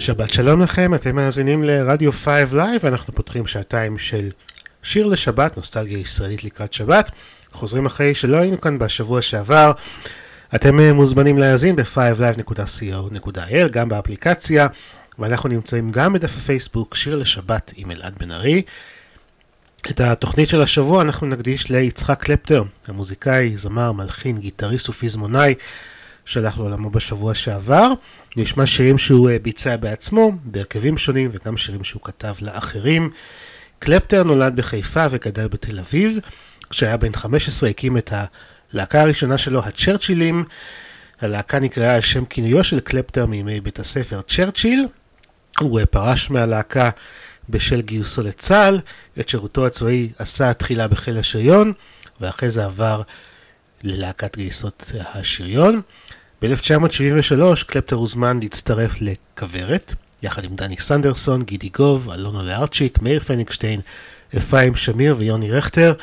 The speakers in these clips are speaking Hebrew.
שבת שלום לכם, אתם מאזינים לרדיו 5 live, ואנחנו פותחים שעתיים של שיר לשבת, נוסטלגיה ישראלית לקראת שבת. חוזרים אחרי שלא היינו כאן בשבוע שעבר. אתם אה, מוזמנים להאזין ב-5live.co.il, גם באפליקציה, ואנחנו נמצאים גם בדף הפייסבוק, שיר לשבת עם אלעד בן ארי. את התוכנית של השבוע אנחנו נקדיש ליצחק קלפטר, המוזיקאי, זמר, מלחין, גיטריסט ופזמונאי, שהלך לעולמו בשבוע שעבר. נשמע שירים שהוא אה, ביצע בעצמו, בהרכבים שונים, וגם שירים שהוא כתב לאחרים. קלפטר נולד בחיפה וגדל בתל אביב. כשהיה בן 15 הקים את הלהקה הראשונה שלו, הצ'רצ'ילים. הלהקה נקראה על שם כינויו של קלפטר מימי בית הספר צ'רצ'יל. הוא אה, פרש מהלהקה בשל גיוסו לצה"ל. את שירותו הצבאי עשה תחילה בחיל השריון, ואחרי זה עבר ללהקת גייסות השריון. ב-1973 קלפטר הוזמן להצטרף לכוורת, יחד עם דני סנדרסון, גידי גוב, אלונו לארצ'יק, מאיר פניגשטיין, אפרים שמיר ויוני רכטר.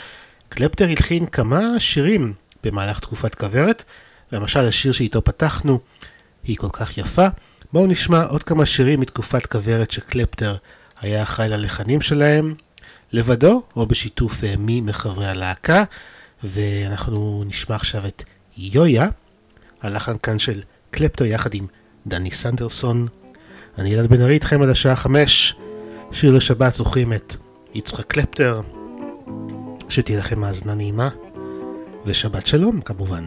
קלפטר הלחין כמה שירים במהלך תקופת כוורת, למשל השיר שאיתו פתחנו, היא כל כך יפה. בואו נשמע עוד כמה שירים מתקופת כוורת שקלפטר היה אחראי ללחנים שלהם, לבדו או בשיתוף אה, מי מחברי הלהקה, ואנחנו נשמע עכשיו את יויה, הלחן כאן של קלפטר יחד עם דני סנדרסון. אני ילד בן ארי איתכם עד השעה חמש. שיר לשבת זוכרים את יצחק קלפטר. שתהיה לכם האזנה נעימה, ושבת שלום כמובן.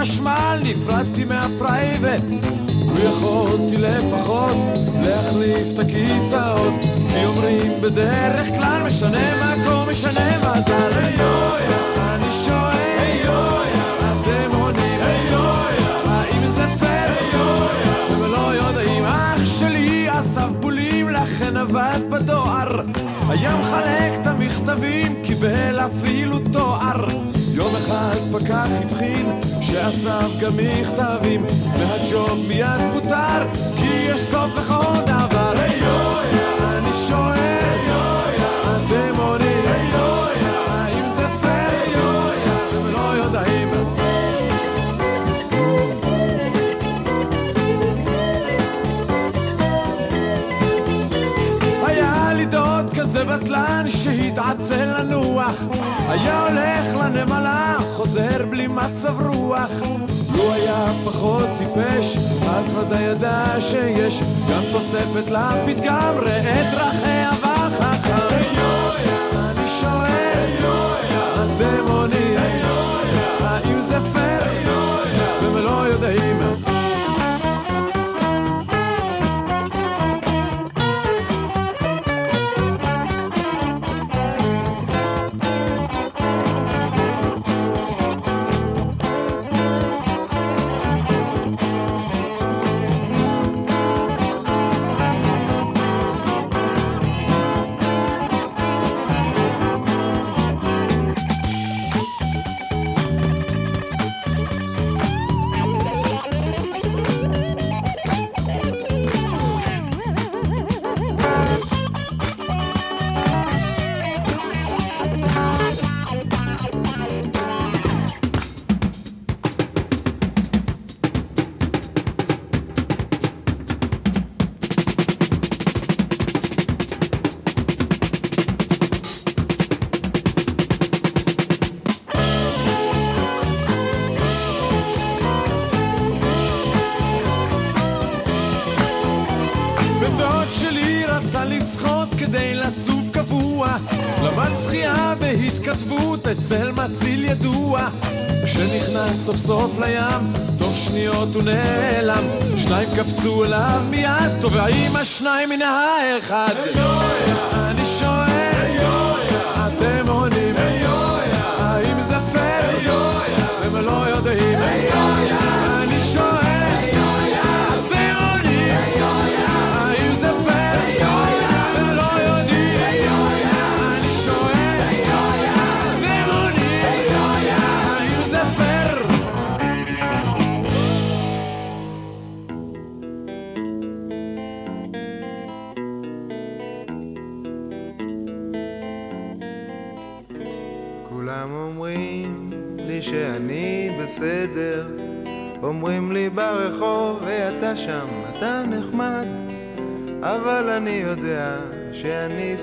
חשמל, נפרדתי מהפרייבט. ויכולתי לפחות להחליף את הכיסאות כי אומרים בדרך כלל משנה מקום, משנה מזל היויה, אני שואל עבד בדואר. היה מחלק את המכתבים, קיבל אפילו תואר. יום אחד פקח הבחין שאסף גם מכתבים והג'וב מיד פוטר כי יש סוף לכל דבר שהתעצל לנוח. היה הולך לנמלה, חוזר בלי מצב רוח. לו היה פחות טיפש, אז ודאי ידע שיש גם תוספת לפתגם, ראה דרכי אבך השניים מן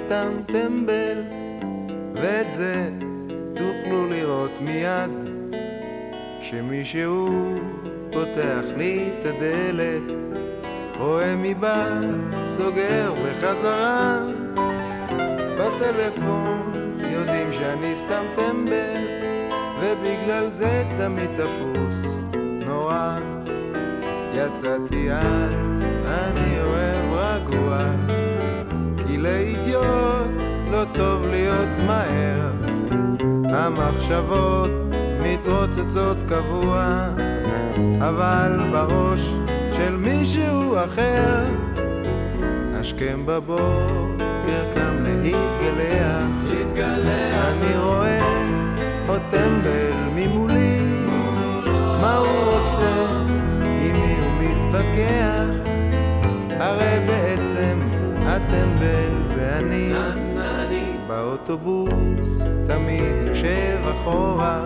סתם טמבל ואת זה תוכלו לראות מיד כשמישהו פותח לי את הדלת רואה מבעד, סוגר בחזרה בטלפון יודעים שאני סתם טמבל ובגלל זה תמיד תפוס נורא. יצאתי את, אני אוהב המחשבות מתרוצצות קבוע, אבל בראש של מישהו אחר, השכם בבוקר קם להתגלח, להתגלח, אני רואה עוד טמבל ממולי, מה הוא רוצה, עם מי הוא מתווכח, הרי בעצם הטמבל זה אני. באוטובוס תמיד יושב אחורה,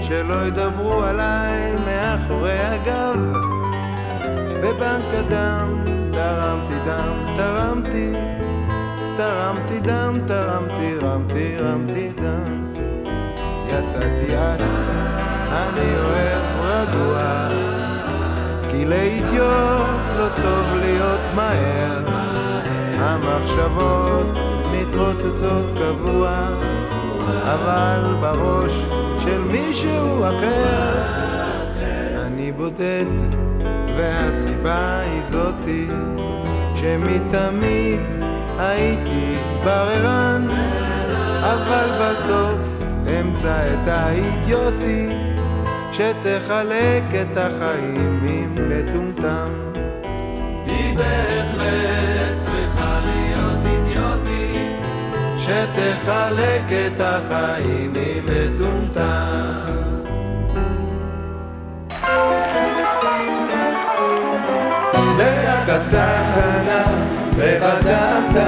שלא ידברו עליי מאחורי הגב. בבנק הדם תרמתי דם, תרמתי, תרמתי דם, תרמתי, רמתי, רמתי דם. יצאתי את, אני אוהב רגוע, כי לאידיוט לא טוב להיות מהר. המחשבות מתרוצצות קבוע, אבל בראש של מישהו אחר אני בודד, והסיבה היא זאתי שמתמיד הייתי בררן, אבל בסוף אמצא את האידיוטית שתחלק את החיים עם מטומטם. היא שתחלק את החיים עם מטומטם. ליד התחנה, לבדת,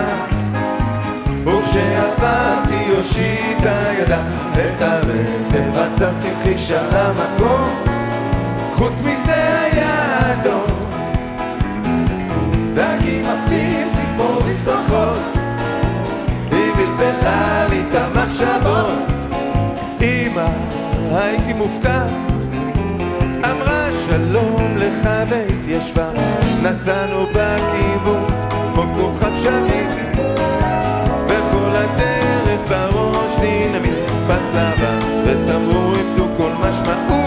וכשעברתי הושיטה ידה את הרכב עצרתי חישה למקום, חוץ מזה היה אדום. דגים עפים, ציפורים שחות, בלבלה לי את המחשבות. אמא, הייתי מופתע, אמרה שלום לך והתיישבה, נסענו בכיוון כמו כוכב שביט, וכל הדרך בראש דינמיט, פס לבן ותמרור איבדו כל משמעות,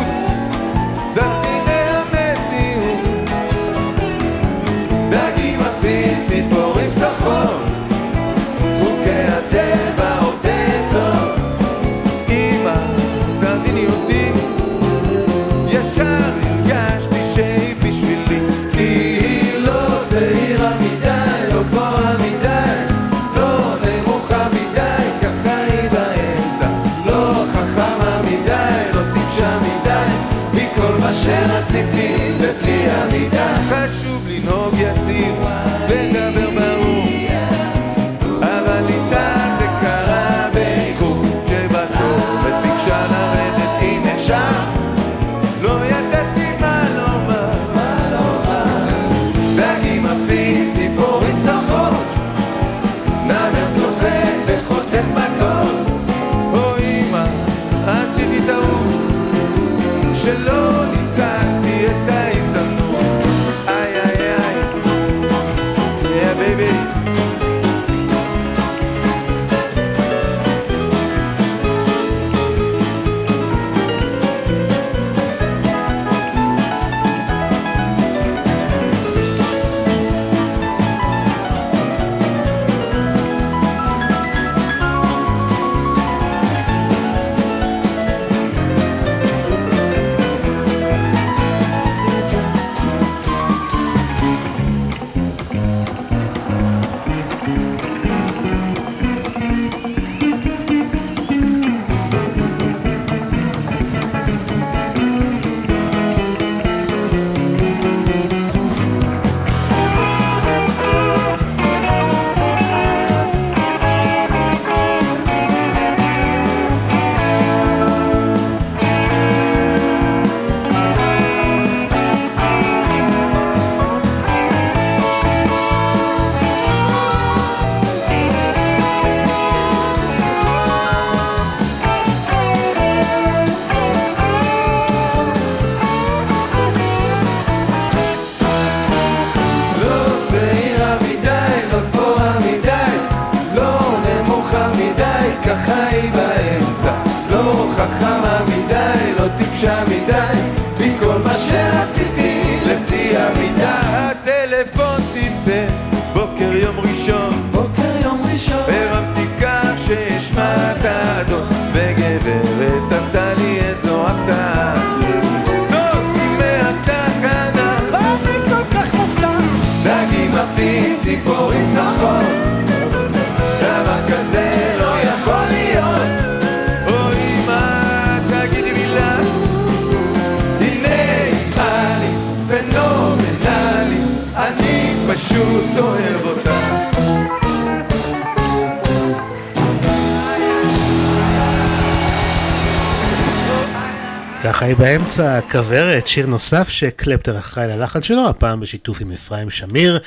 היא באמצע, כוורת, שיר נוסף שקלפטר אחראי ללחן שלו, הפעם בשיתוף עם אפרים שמיר.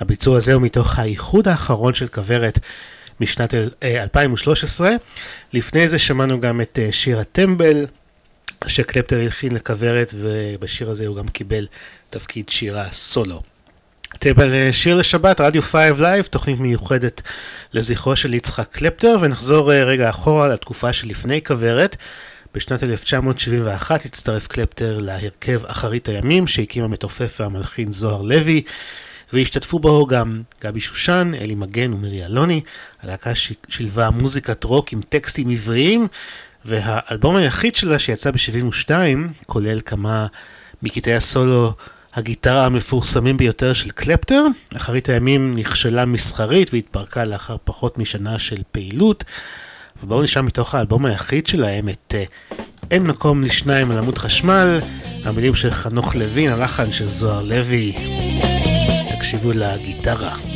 הביצוע הזה הוא מתוך האיחוד האחרון של כוורת משנת 2013. אה, לפני זה שמענו גם את אה, שיר הטמבל, שקלפטר הלחין לכוורת, ובשיר הזה הוא גם קיבל תפקיד שירה סולו. טמבל אה, שיר לשבת, רדיו 5 live, תוכנית מיוחדת לזכרו של יצחק קלפטר, ונחזור רגע אחורה לתקופה שלפני כוורת. בשנת 1971 הצטרף קלפטר להרכב אחרית הימים שהקים המתופף והמלחין זוהר לוי והשתתפו בו גם גבי שושן, אלי מגן ומירי אלוני. הלהקה שילבה מוזיקת רוק עם טקסטים עבריים והאלבום היחיד שלה שיצא ב-72 כולל כמה מקטעי הסולו הגיטרה המפורסמים ביותר של קלפטר. אחרית הימים נכשלה מסחרית והתפרקה לאחר פחות משנה של פעילות. ובואו נשמע מתוך האלבום היחיד שלהם את uh, אין מקום לשניים על עמוד חשמל, המילים של חנוך לוין, הלחן של זוהר לוי. תקשיבו לגיטרה.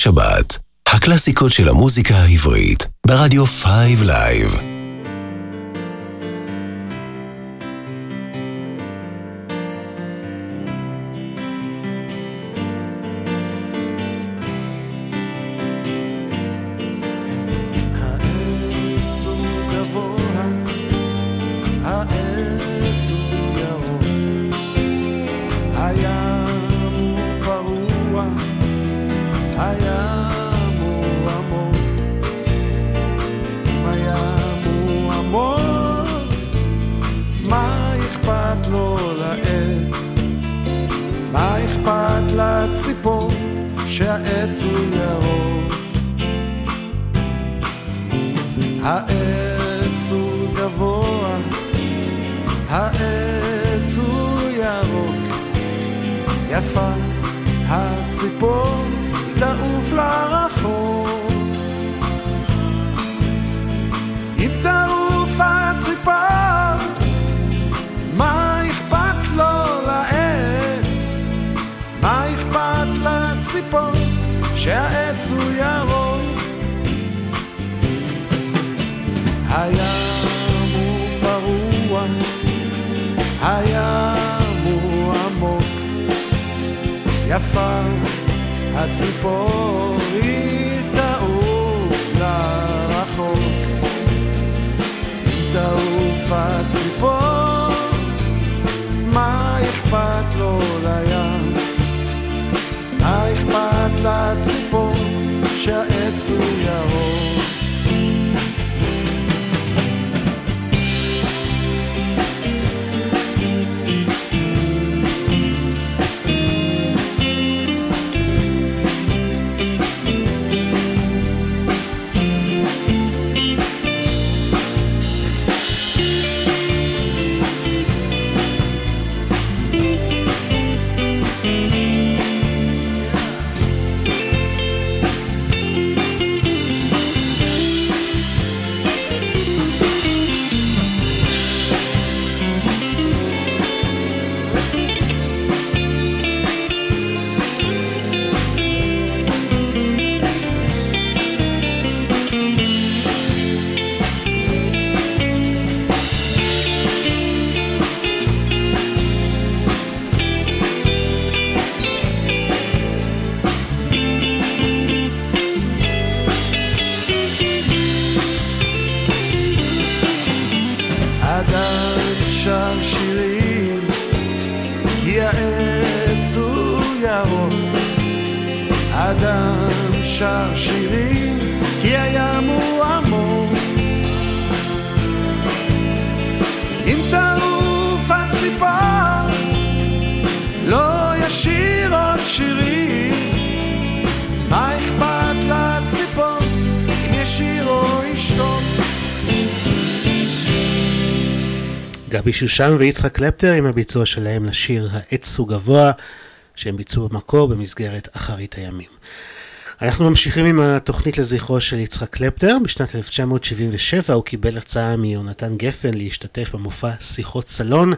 לשבת, הקלאסיקות של המוזיקה העברית, ברדיו 5 לייב. שושן ויצחק קלפטר עם הביצוע שלהם לשיר העץ הוא גבוה, שהם ביצעו במקור במסגרת אחרית הימים. אנחנו ממשיכים עם התוכנית לזכרו של יצחק קלפטר. בשנת 1977 הוא קיבל הצעה מיונתן גפן להשתתף במופע שיחות סלון,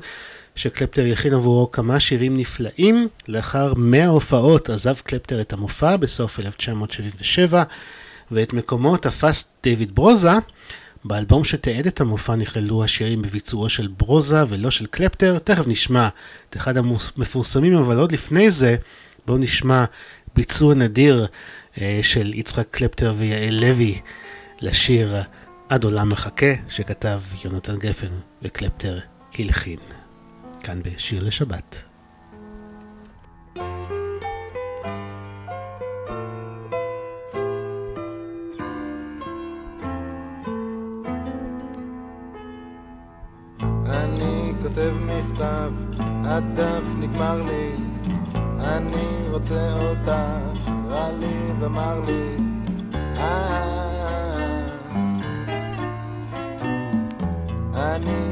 שקלפטר יכין עבורו כמה שירים נפלאים. לאחר 100 הופעות עזב קלפטר את המופע בסוף 1977, ואת מקומו תפס דיוויד ברוזה. באלבום שתיעד את המופע נכללו השירים בביצועו של ברוזה ולא של קלפטר. תכף נשמע את אחד המפורסמים, אבל עוד לפני זה בואו נשמע ביצוע נדיר אה, של יצחק קלפטר ויעל לוי לשיר עד עולם מחכה, שכתב יונתן גפן וקלפטר הלחין. כאן בשיר לשבת. אני כותב מכתב, הדף נגמר לי, אני רוצה אותך, רע לי ומר לי. אה, אני.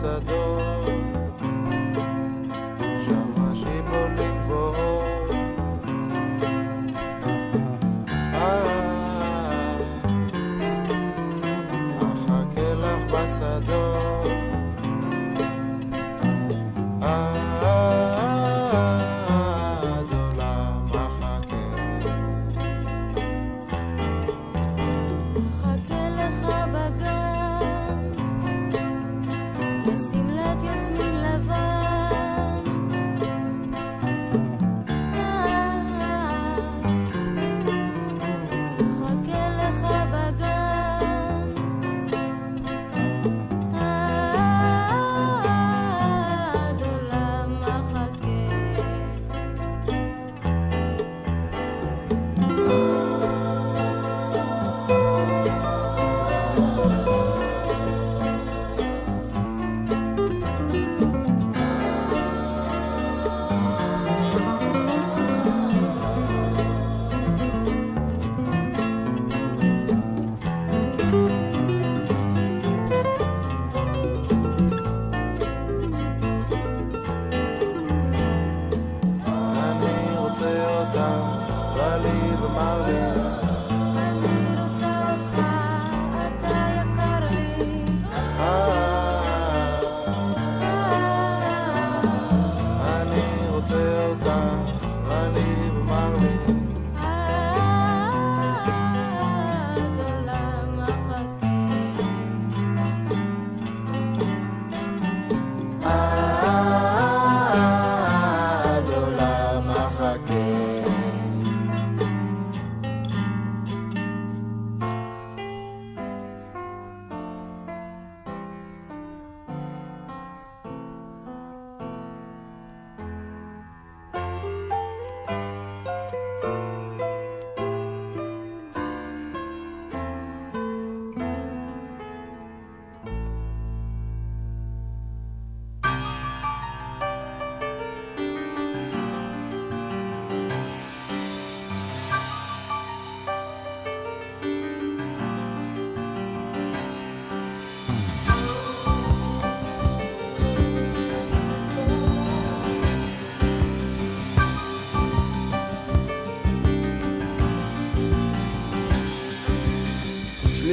pensador.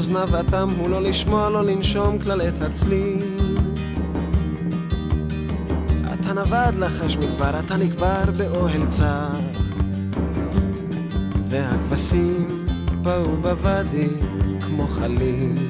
אוזניו אטם הוא לא לשמוע, לא לנשום כלל את הצליל. אתה נווד לחש מדבר, אתה נקבר באוהל צר. והכבשים באו בוואדי כמו חליל.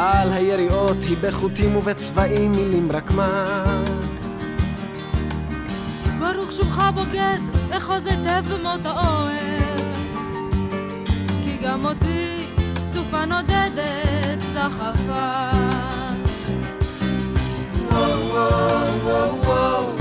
על היריעות היא בחוטים ובצבעים מילים רק מה ברוך שובך בוגד, אחוז היטב במות האוהל. כי גם אותי סופה נודדת סחפה. וואו וואו וואו וואו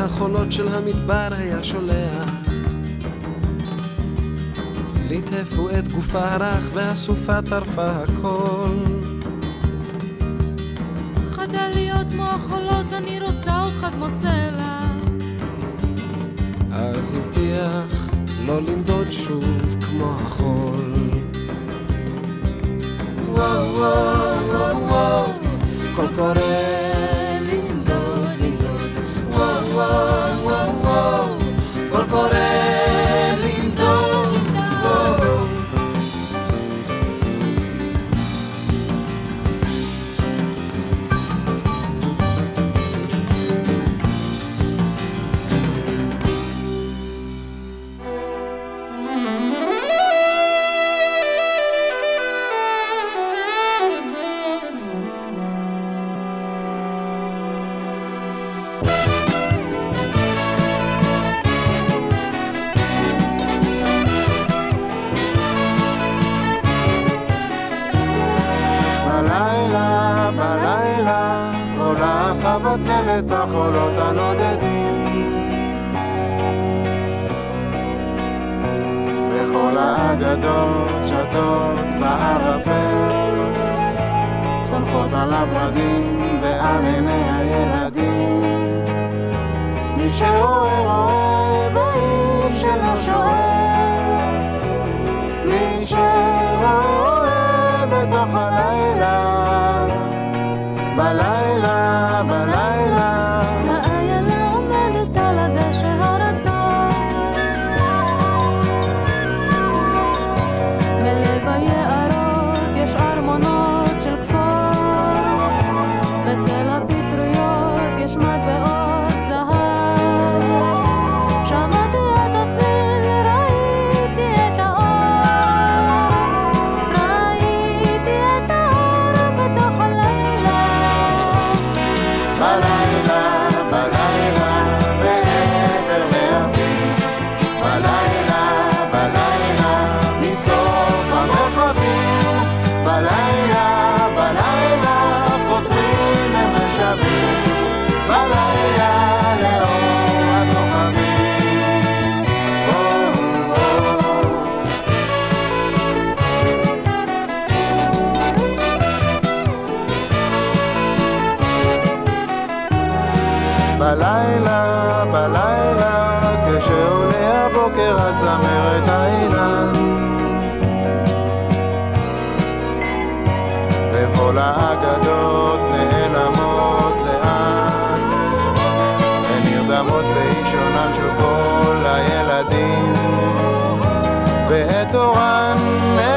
החולות של המדבר היה שולח. ליטפו את גופה הרך והסופה טרפה הכל. חדל להיות כמו החולות, אני רוצה אותך כמו סלע. אז הבטיח לא לנדוד שוב כמו החול. וואו וואו וואו וואו, קול קורא וואו, קול קורא צמרת האילן. וכל האגדות נעלמות לאט. הן נרדמות באישונן של כל הילדים. ואת אורן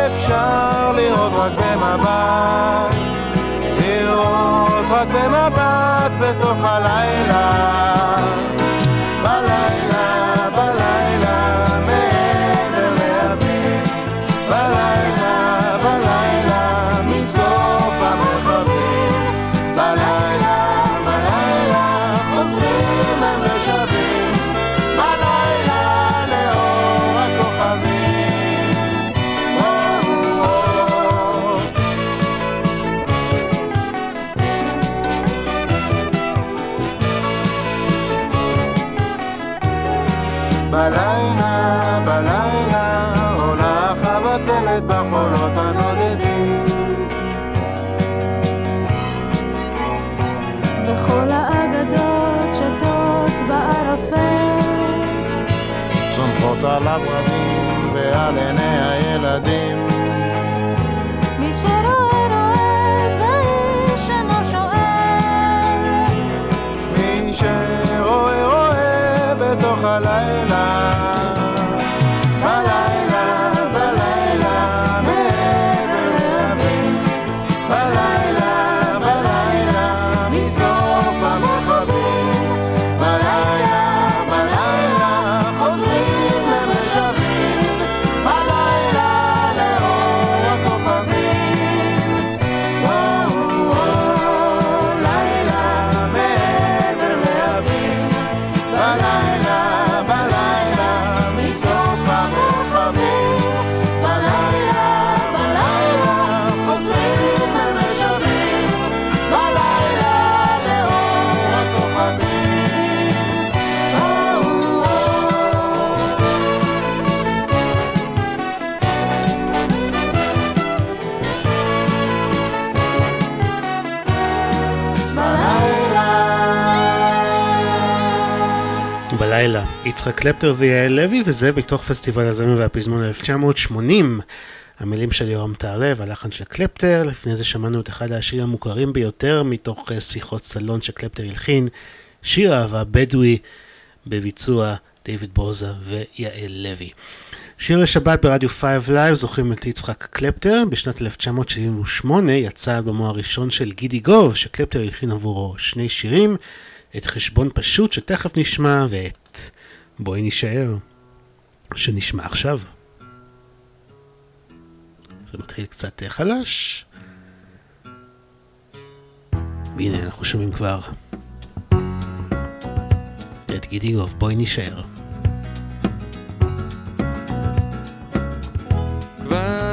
אפשר לראות רק במבט. יצחק קלפטר ויעל לוי, וזה בתוך פסטיבל הזמר והפזמון 1980. המילים של יורם טהרלב, הלחן של קלפטר, לפני זה שמענו את אחד השירים המוכרים ביותר מתוך אה, שיחות סלון שקלפטר הלחין, שיר אהבה בדואי בביצוע דיוויד בוזה ויעל לוי. שיר לשבת ברדיו 5 Live זוכרים את יצחק קלפטר, בשנת 1978 יצא אלבומו הראשון של גידי גוב, שקלפטר הלחין עבורו שני שירים, את חשבון פשוט שתכף נשמע, ואת בואי נישאר, שנשמע עכשיו. זה מתחיל קצת חלש. והנה אנחנו שומעים כבר את גידי גוב, בואי נישאר. כבר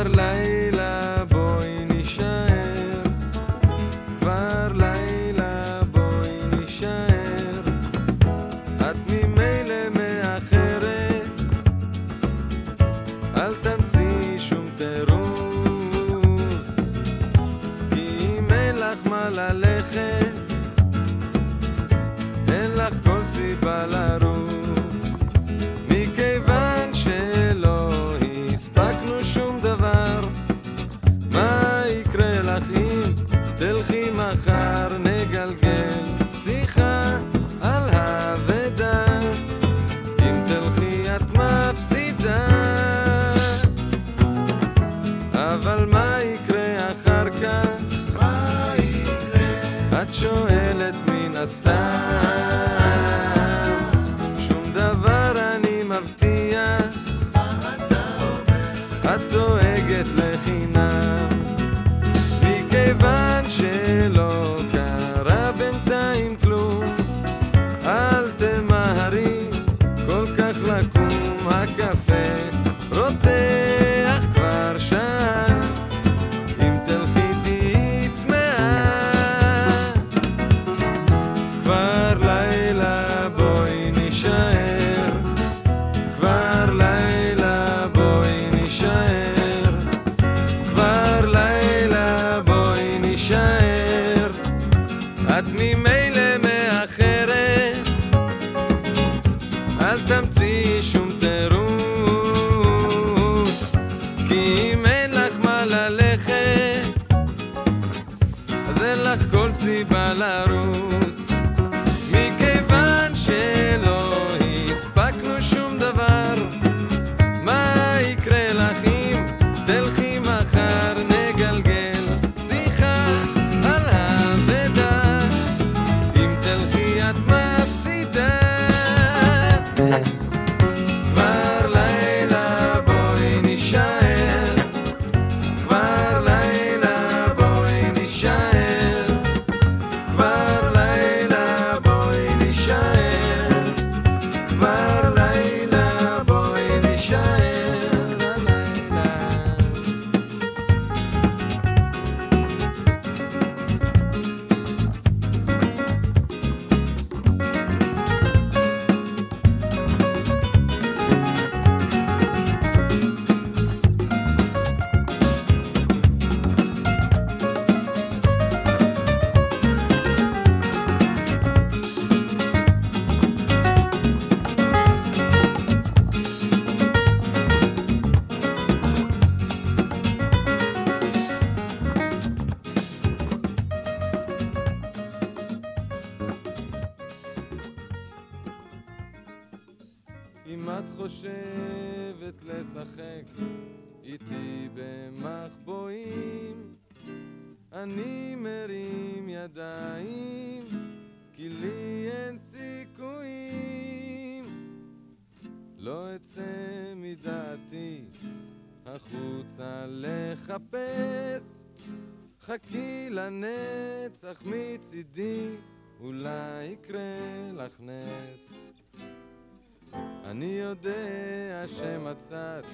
שמצאת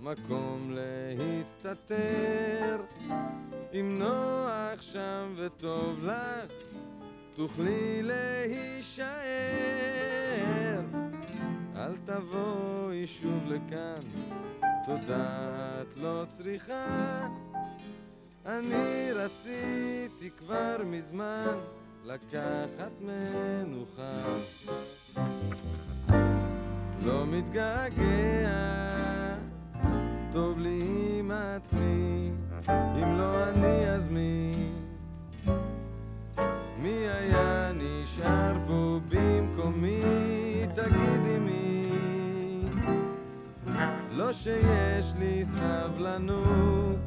מקום להסתתר. אם נוח שם וטוב לך תוכלי להישאר. אל תבואי שוב לכאן תודה את לא צריכה. אני רציתי כבר מזמן לקחת מנוחה. לא מתגעגע, טוב לי עם עצמי, אם לא אני אז מי? מי היה נשאר פה במקומי? תגידי מי? לא שיש לי סבלנות,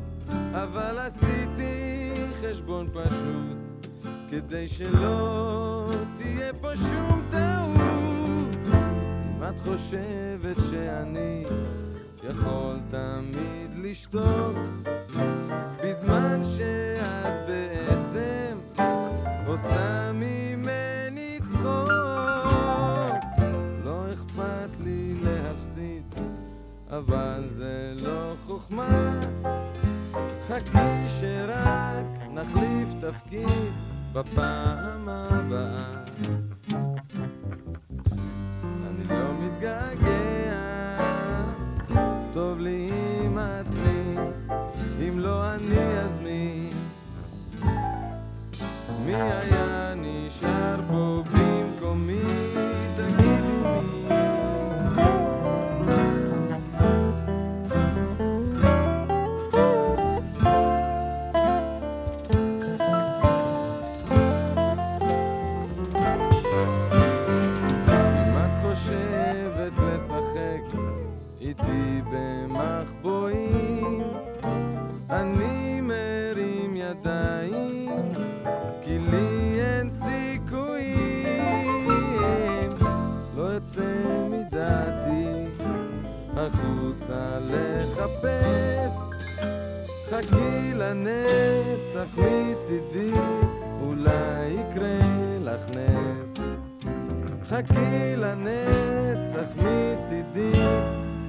אבל עשיתי חשבון פשוט, כדי שלא תהיה פה שום טעות. אם את חושבת שאני יכול תמיד לשתוק, בזמן שאת בעצם עושה ממני צחוק. לא אכפת לי להפסיד, אבל זה לא חוכמה. חכי שרק נחליף תפקיד בפעם הבאה. אני לא מתגעגע, מי היה נשאר פה במקומי? חכי לנצח מצידי, אולי יקרה לך נס. חכי לנצח מצידי,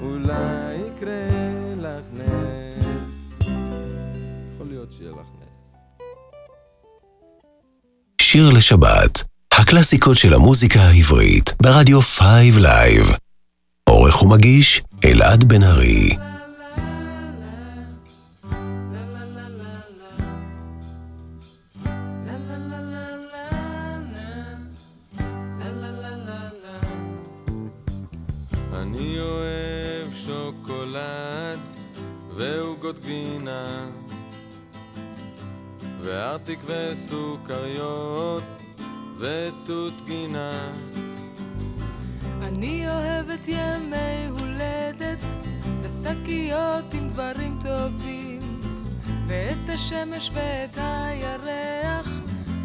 אולי יקרה לך נס. יכול להיות שיהיה לך נס. שיר לשבת, הקלאסיקות של המוזיקה העברית, ברדיו 5 live. עורך ומגיש, אלעד בן ארי. וארטיק וסוכריות ותות גינה. אני אוהבת ימי הולדת ושקיות עם דברים טובים ואת השמש ואת הירח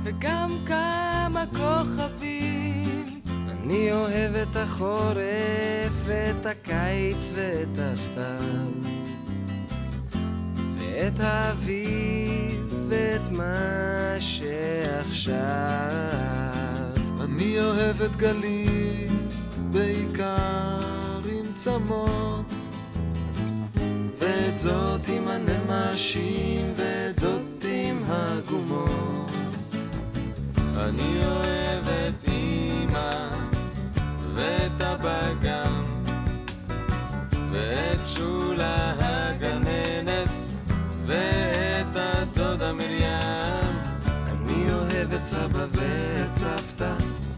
וגם כמה כוכבים. אני אוהב את החורף, ואת הקיץ ואת הסתיו, ואת האביב ואת מה שעכשיו. אני אוהב את גלית, בעיקר עם צמות, ואת זאת עם הנמשים, ואת זאת עם הגומות. אני אוהב את אמא ואת אבא גם ואת שולה את סבא ואת סבתא,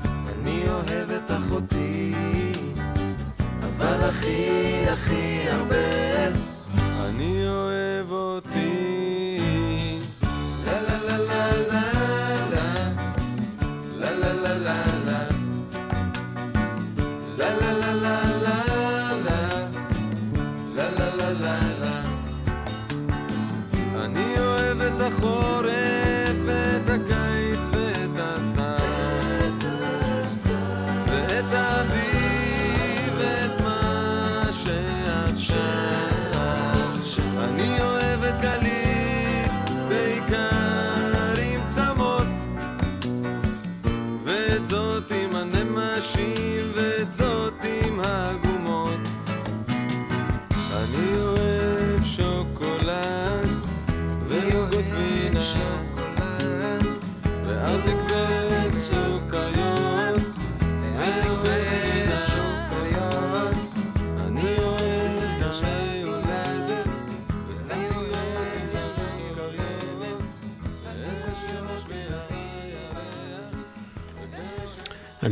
אני אוהב את אחותי, אבל הכי הכי הרבה, אני אוהב אותי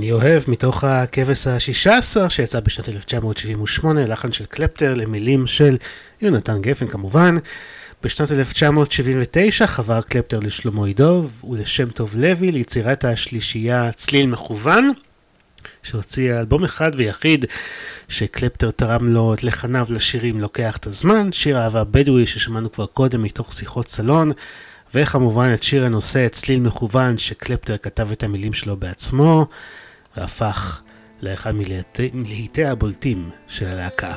אני אוהב מתוך הכבש השישה עשר שיצא בשנת 1978, לחן של קלפטר למילים של יונתן גפן כמובן. בשנת 1979 חבר קלפטר לשלמה ידוב ולשם טוב לוי ליצירת השלישייה צליל מכוון, שהוציא אלבום אחד ויחיד שקלפטר תרם לו את לחניו לשירים לוקח את הזמן, שיר אהבה בדואי ששמענו כבר קודם מתוך שיחות סלון. וכמובן את שיר הנושא צליל מכוון שקלפטר כתב את המילים שלו בעצמו והפך לאחד מלהיטי הבולטים של הלהקה.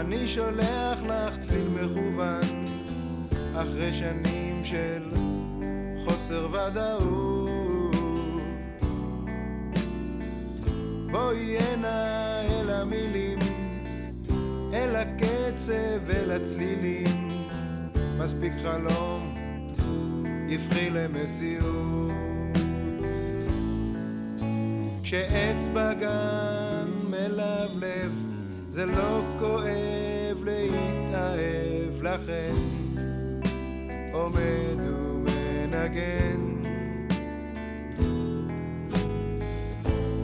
אני שולח לך צליל מכוון אחרי שנים של חוסר ודאות. בואי הנה אל המילים אל הקצב, אל הצלילים. מספיק חלום, יפחי למציאות. כשעץ בגן מלבלב זה לא כואב להתאהב לכן עומד ומנגן.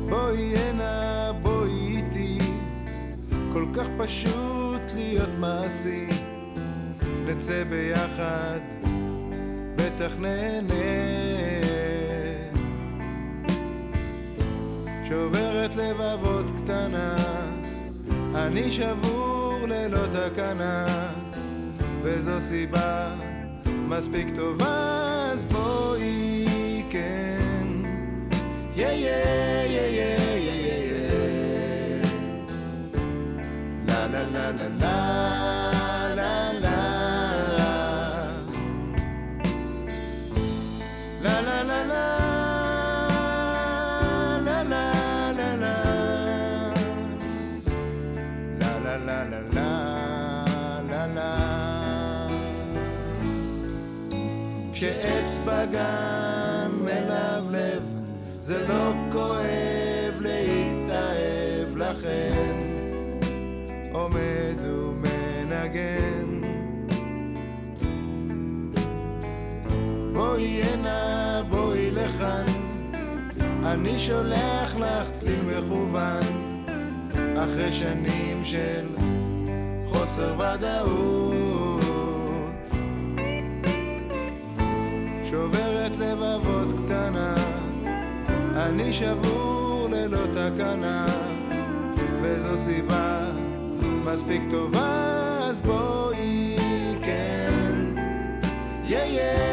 בואי הנה בואי איתי כל כך פשוט להיות מעשי. נצא ביחד בטח נהנה. שוברת לבבות קטנה אני שבור ללא תקנה, וזו סיבה מספיק טובה, אז בואי כן. יא יא יא יא יא יא לה לה לה לה לה לה כשעץ בגן מלבלב, זה לא כואב להתאהב לכן, עומד ומנגן. בואי הנה, בואי לכאן, אני שולח לך צליל מכוון, אחרי שנים של חוסר ודאות. שוברת לבבות קטנה, אני שבור ללא תקנה, וזו סיבה מספיק טובה, אז בואי כן. יא יא יא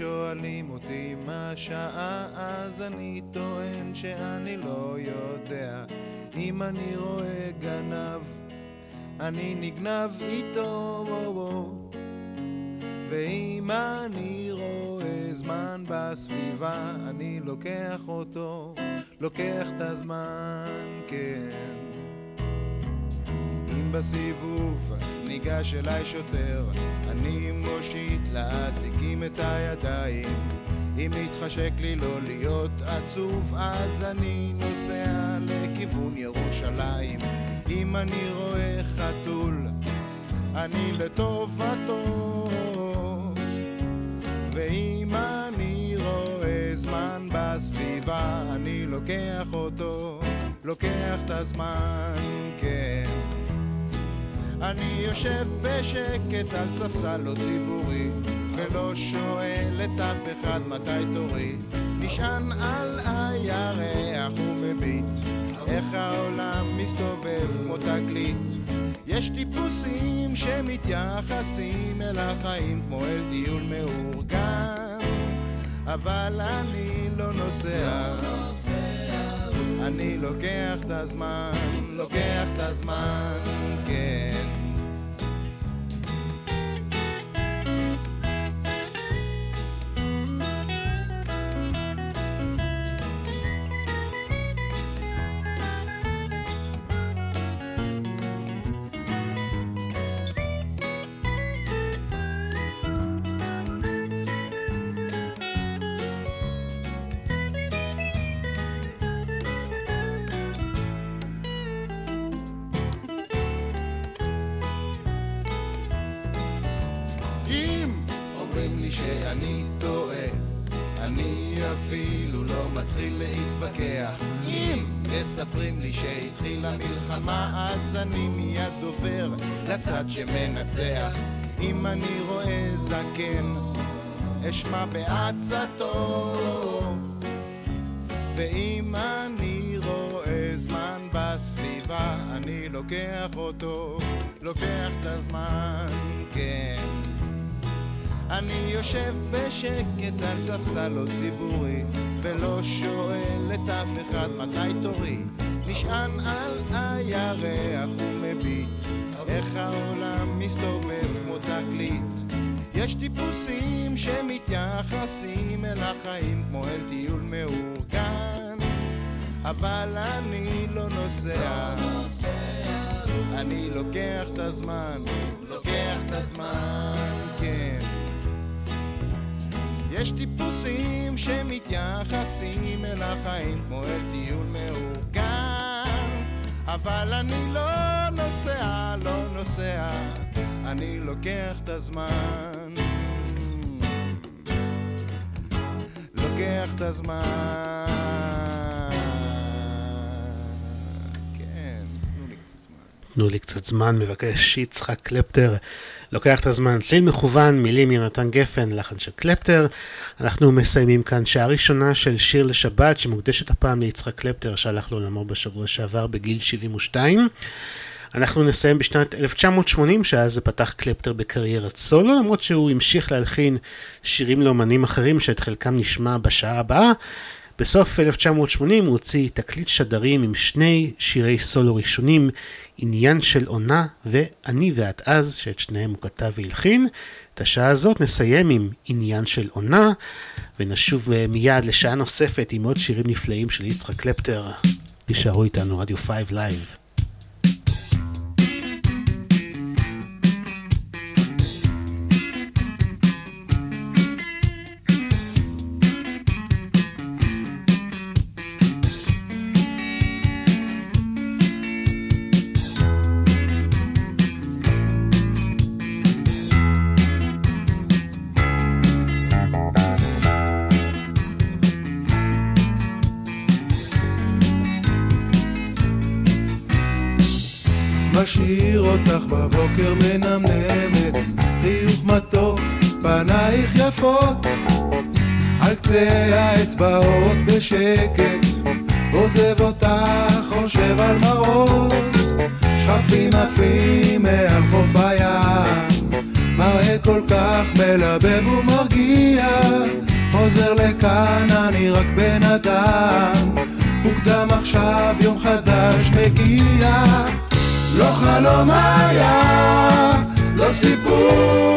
שואלים אותי מה השעה, אז אני טוען שאני לא יודע. אם אני רואה גנב, אני נגנב איתו, ואם אני רואה זמן בסביבה, אני לוקח אותו, לוקח את הזמן, כן. אם בסיבוב ניגש אליי שוטר, אני מושיט לאזיקים את הידיים. אם מתחשק לי לא להיות עצוב, אז אני נוסע לכיוון ירושלים. אם אני רואה חתול, אני לטובתו. ואם אני רואה זמן בסביבה, אני לוקח אותו, לוקח את הזמן, כן. אני יושב בשקט על ספסל לא ציבורי, ולא שואל את אף אחד מתי תורי. נשען על הירח ומביט, איך העולם מסתובב כמו תגלית. יש טיפוסים שמתייחסים אל החיים כמו אל טיול מאורגן, אבל אני לא נוסע. אני לוקח את הזמן, לוקח את הזמן, מספרים לי שהתחילה מלחמה, אז אני מיד עובר לצד שמנצח. אם אני רואה זקן, אשמע בעצתו. ואם אני רואה זמן בסביבה, אני לוקח אותו, לוקח את הזמן, כן. אני יושב בשקט על ספסל לא ציבורי, ולא שואל את אף אחד מתי תורי. נשען על הירח ומביט, איך העולם מסתובב כמו תקליט. יש טיפוסים שמתייחסים אל החיים כמו אל טיול מאורגן, אבל אני לא נוסע. אני לוקח את הזמן, לוקח את הזמן. יש טיפוסים שמתייחסים אל החיים כמו אל טיול מאורגן, אבל אני לא נוסע, לא נוסע, אני לוקח את הזמן. לוקח את הזמן. כן, תנו לי קצת זמן. תנו לי קצת זמן, מבקש יצחק קלפטר. לוקח את הזמן, צליל מכוון, מילים יונתן גפן, לחן של קלפטר. אנחנו מסיימים כאן שעה ראשונה של שיר לשבת, שמוקדשת הפעם ליצחק קלפטר, שהלך לעולמו בשבוע שעבר בגיל 72. אנחנו נסיים בשנת 1980, שאז פתח קלפטר בקריירת סולו, למרות שהוא המשיך להלחין שירים לאומנים אחרים, שאת חלקם נשמע בשעה הבאה. בסוף 1980 הוא הוציא תקליט שדרים עם שני שירי סולו ראשונים, עניין של עונה ו"אני ואת אז", שאת שניהם הוא כתב והלחין. את השעה הזאת נסיים עם עניין של עונה, ונשוב אה, מיד לשעה נוספת עם עוד שירים נפלאים של יצחק קלפטר. תישארו איתנו, רדיו 5 live. בבוקר מנמנמת, חיוך מתוק, פנייך יפות, על קצה האצבעות בשקט, עוזב אותך, חושב על מראות, שכפים עפים מעל חוף הים, מראה כל כך מלבב ומרגיע. חוזר לכאן אני רק בן אדם. מוקדם עכשיו יום חדש מגיע לא חלום היה, לא סיפור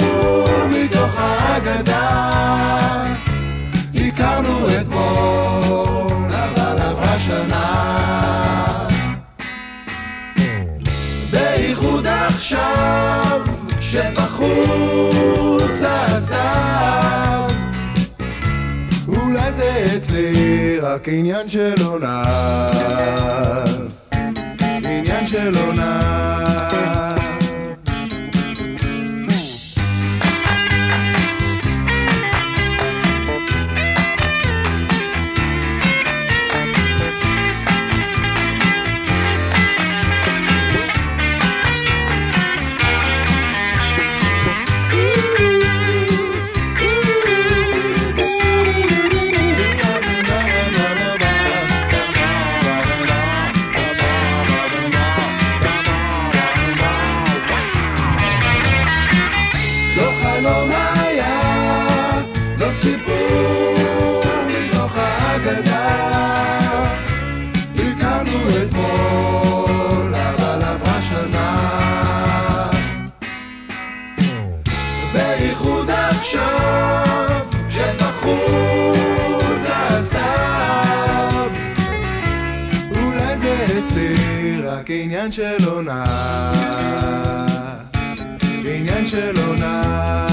מתוך האגדה. הכרנו אתמול, אבל עברה שנה. בייחוד עכשיו, כשבחוץ הסתיו. אולי זה אצלי רק עניין של עונה עניין עניין של עונה. עניין של עונה.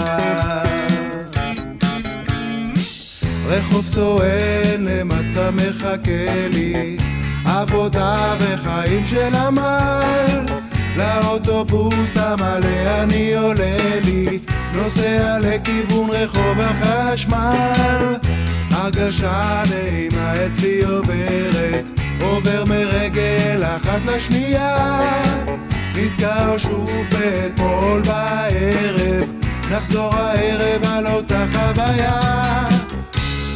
רחוב סואן למטה מחכה לי, עבודה וחיים של עמל. לאוטובוס המלא אני עולה לי, נוסע לכיוון רחוב החשמל. הרגשה נעימה אצלי עוברת, עובר מרגל אחת לשנייה. נזכר שוב באתמול בערב, נחזור הערב על אותה חוויה.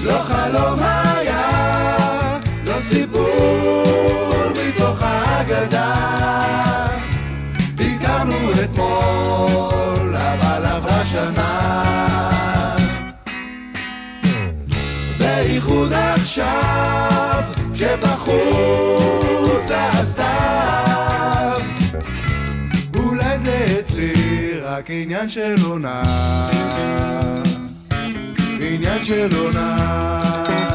לא חלום היה, לא סיפור מתוך האגדה. הכרנו אתמול, אבל עברה שנה. בייחוד עכשיו, כשבחוץ הסתיו. אולי זה אצלי רק עניין של עונה. עניין של עונה.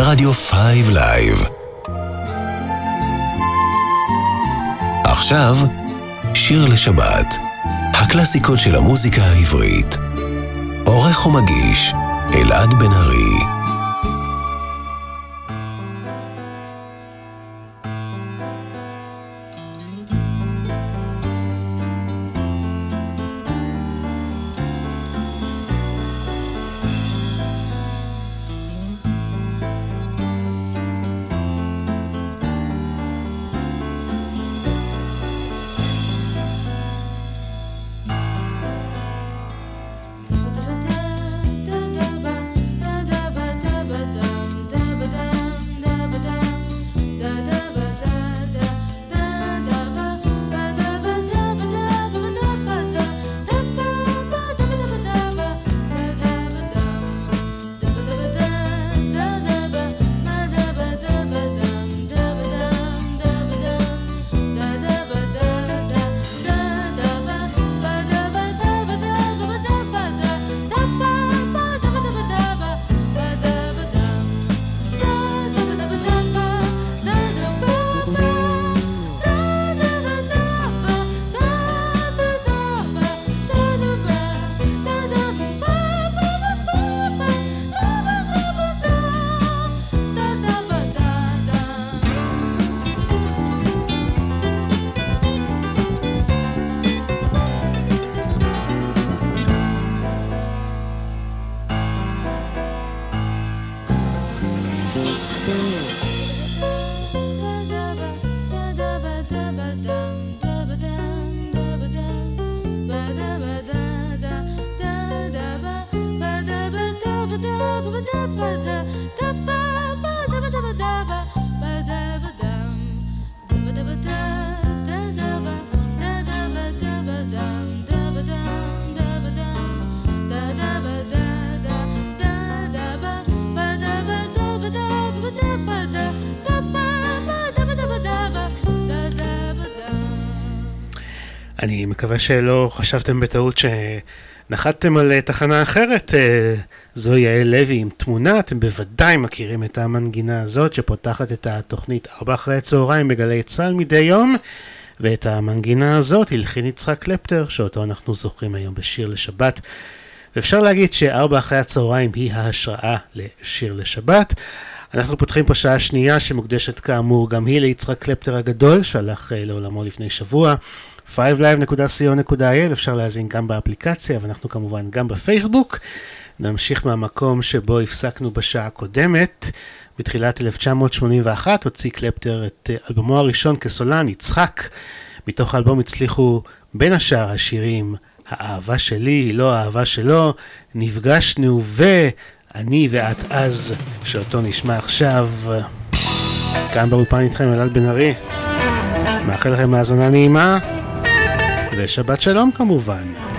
ברדיו 5 live. עכשיו, שיר לשבת. הקלאסיקות של המוזיקה העברית. עורך ומגיש, אלעד בן ארי. אני מקווה שלא חשבתם בטעות שנחתתם על אה, תחנה אחרת. אה, זו יעל לוי עם תמונה, אתם בוודאי מכירים את המנגינה הזאת שפותחת את התוכנית ארבע אחרי הצהריים בגלי צה"ל מדי יום. ואת המנגינה הזאת הלחין יצחק קלפטר, שאותו אנחנו זוכרים היום בשיר לשבת. ואפשר להגיד שארבע אחרי הצהריים היא ההשראה לשיר לשבת. אנחנו פותחים פה שעה שנייה שמוקדשת כאמור גם היא ליצחק קלפטר הגדול, שהלך אה, לעולמו לפני שבוע. 5live.co.il, אפשר להאזין גם באפליקציה, ואנחנו כמובן גם בפייסבוק. נמשיך מהמקום שבו הפסקנו בשעה הקודמת. בתחילת 1981 הוציא קלפטר את אה, אלבומו הראשון כסולן, יצחק. מתוך האלבום הצליחו בין השאר השירים האהבה שלי היא לא האהבה שלו, נפגשנו ו... אני ואת אז, שאותו נשמע עכשיו. כאן באולפן איתכם אלעד בן ארי. מאחל לכם האזנה נעימה, ושבת שלום כמובן.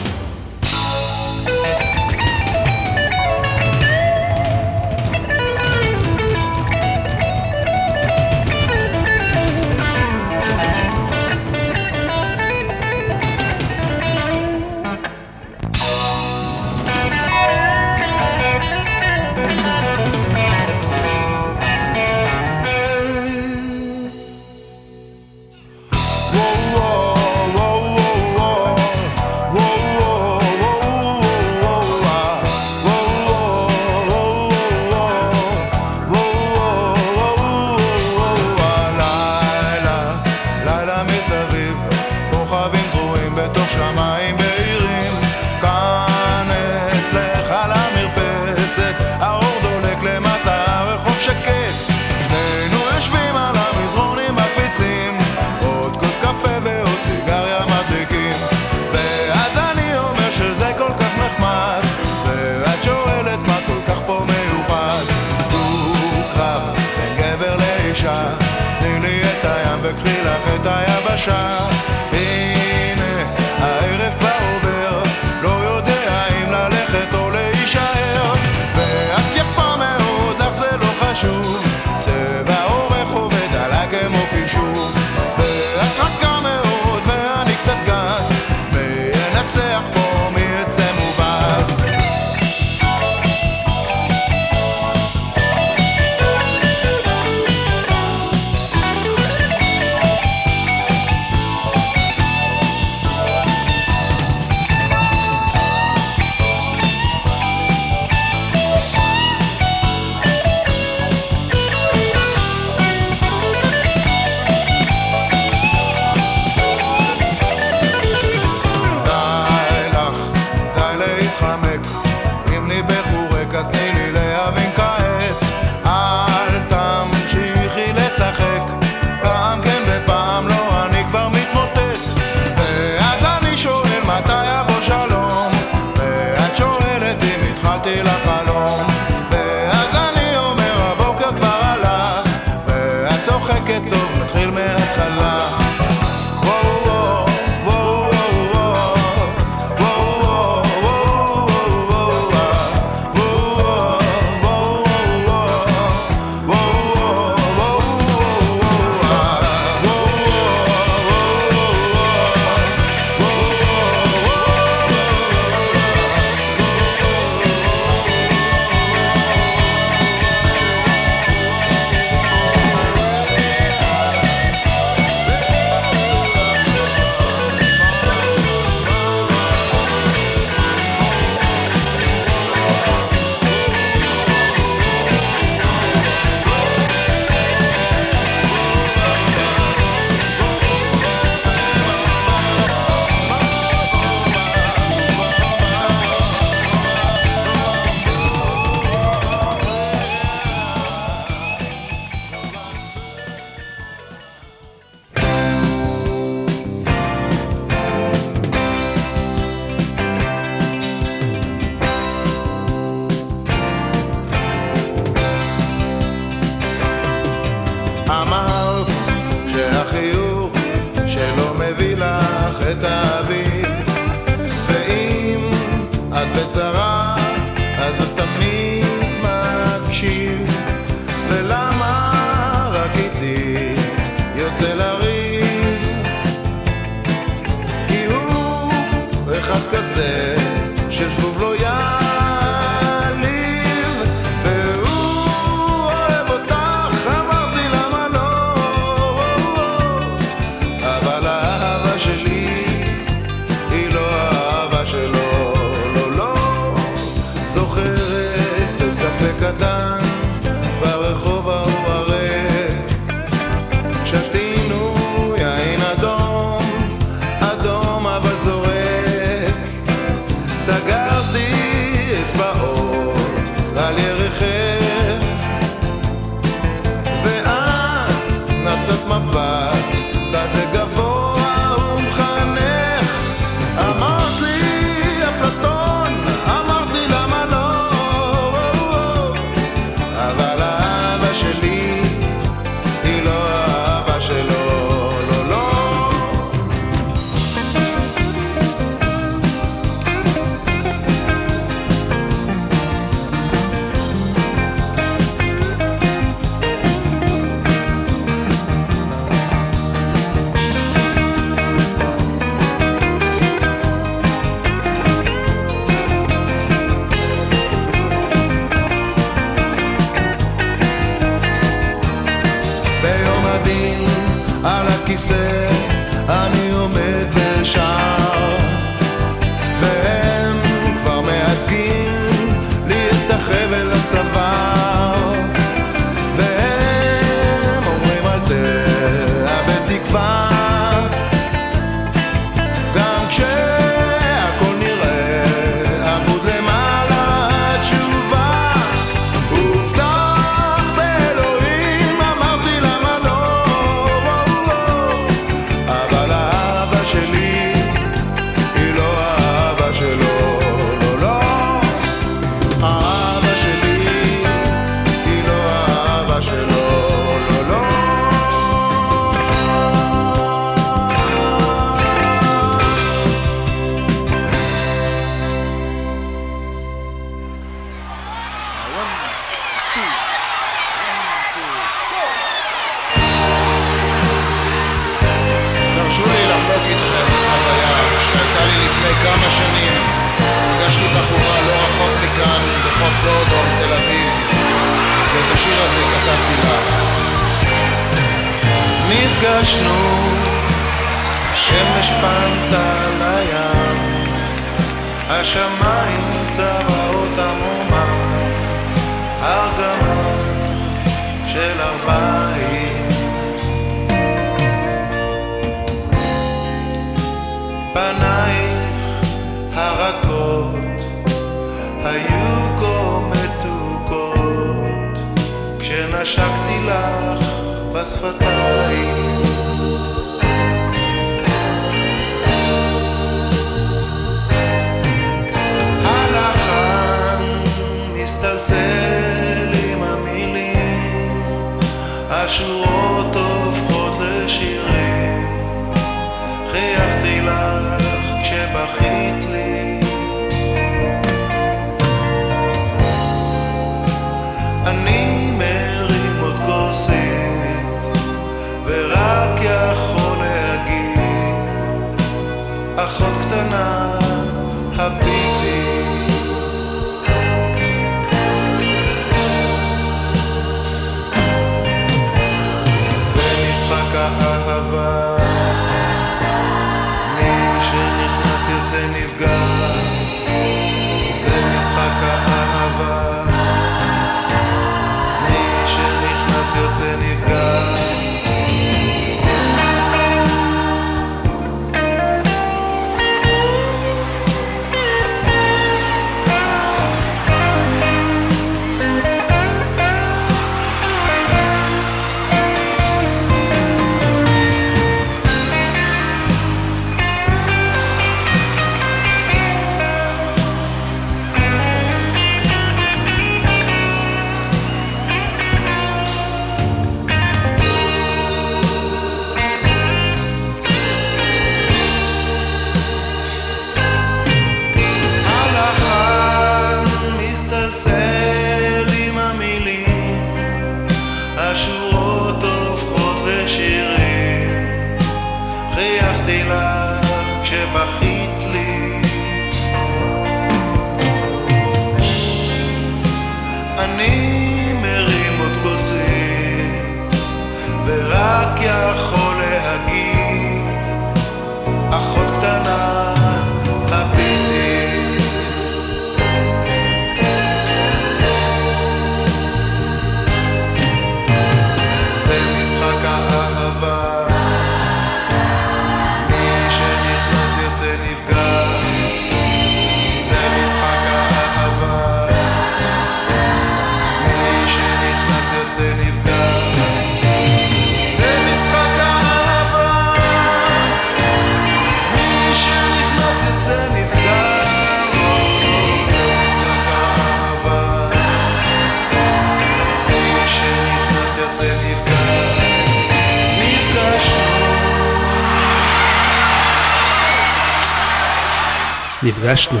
נפגשנו.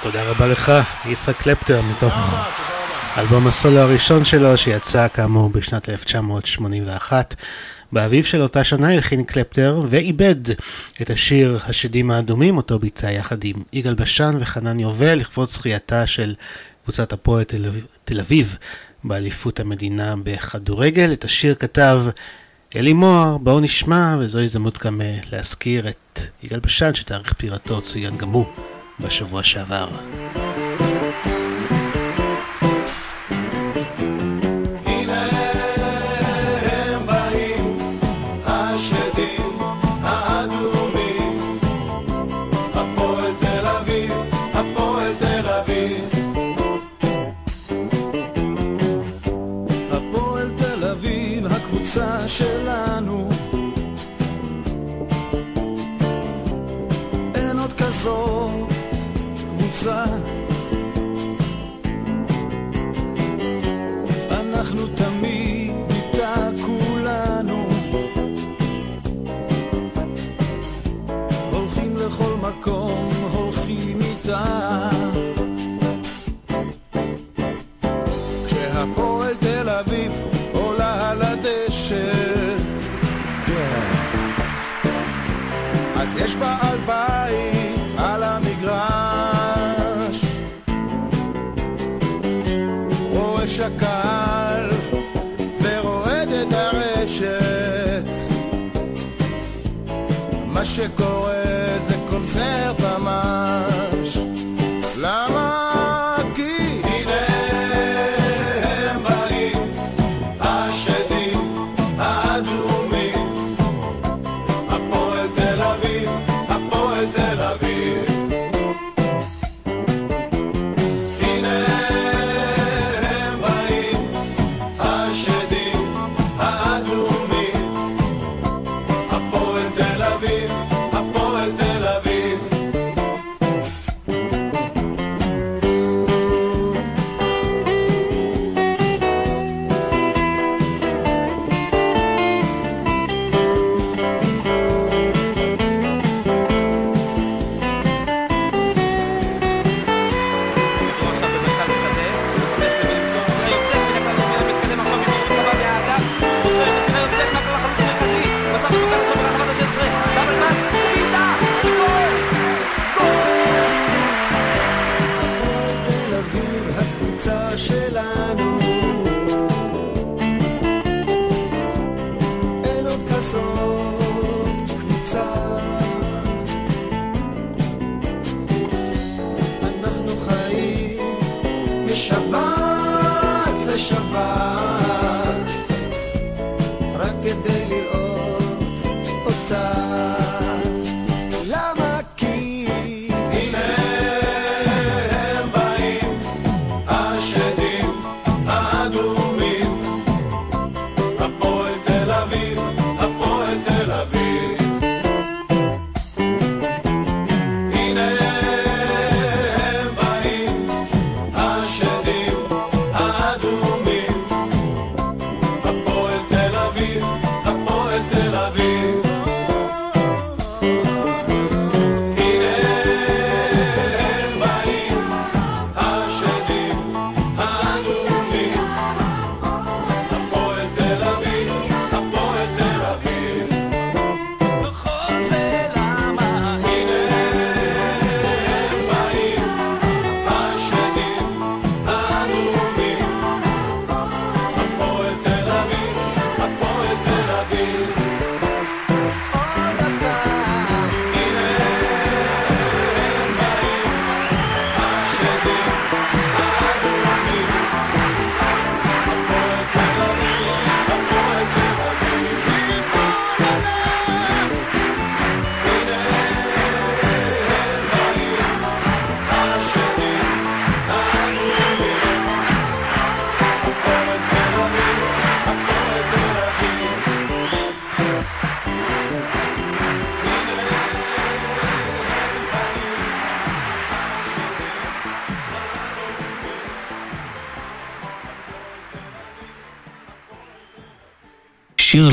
תודה רבה לך, יצחק קלפטר, מתוך אלבום הסולו הראשון שלו, שיצא כאמור בשנת 1981. באביב של אותה שנה הלחין קלפטר ועיבד את השיר "השדים האדומים" אותו ביצע יחד עם יגאל בשן וחנן יובל לכבוד זכייתה של קבוצת הפועל תל, תל אביב באליפות המדינה בכדורגל. את השיר כתב אלי מוהר, בואו נשמע, וזו הזדמנות גם אה, להזכיר את יגאל בשן שתאריך פירתו צוין גם הוא בשבוע שעבר. שקורה זה קונצרט אמן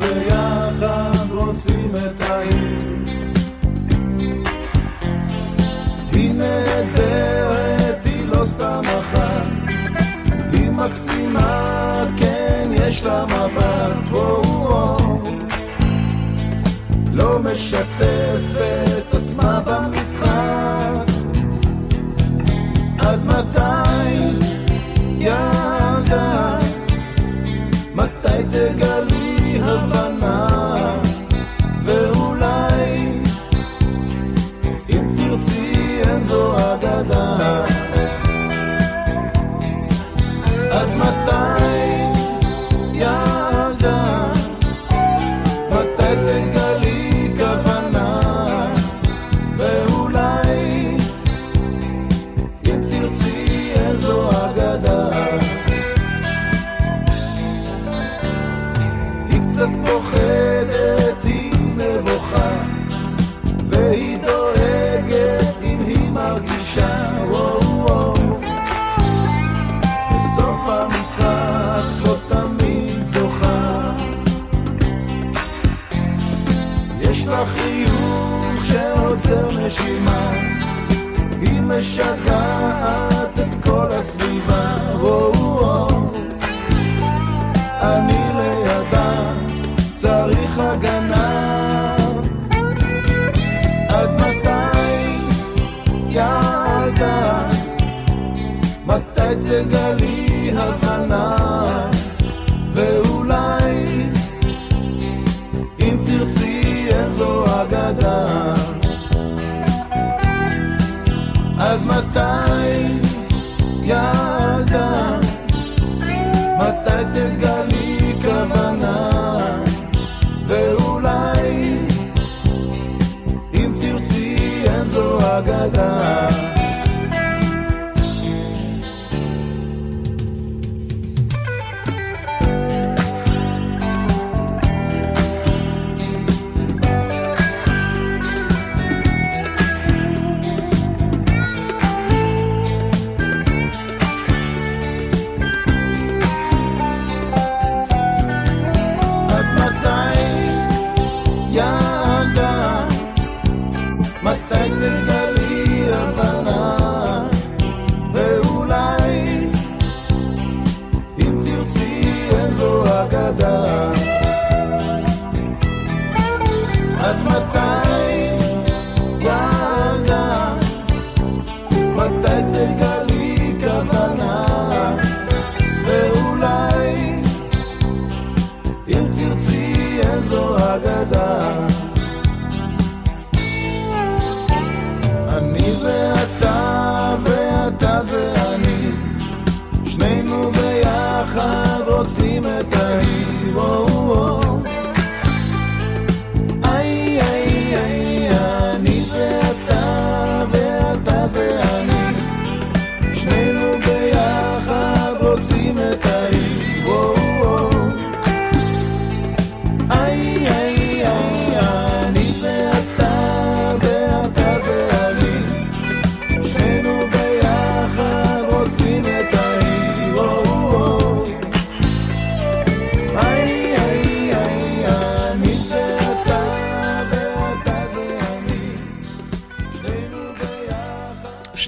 ביחד רוצים את העיר. היא נהדרת, היא לא סתם אחת. היא מקסימה, כן, יש לה מבט, וואו. לא משתפת עצמה במשחק.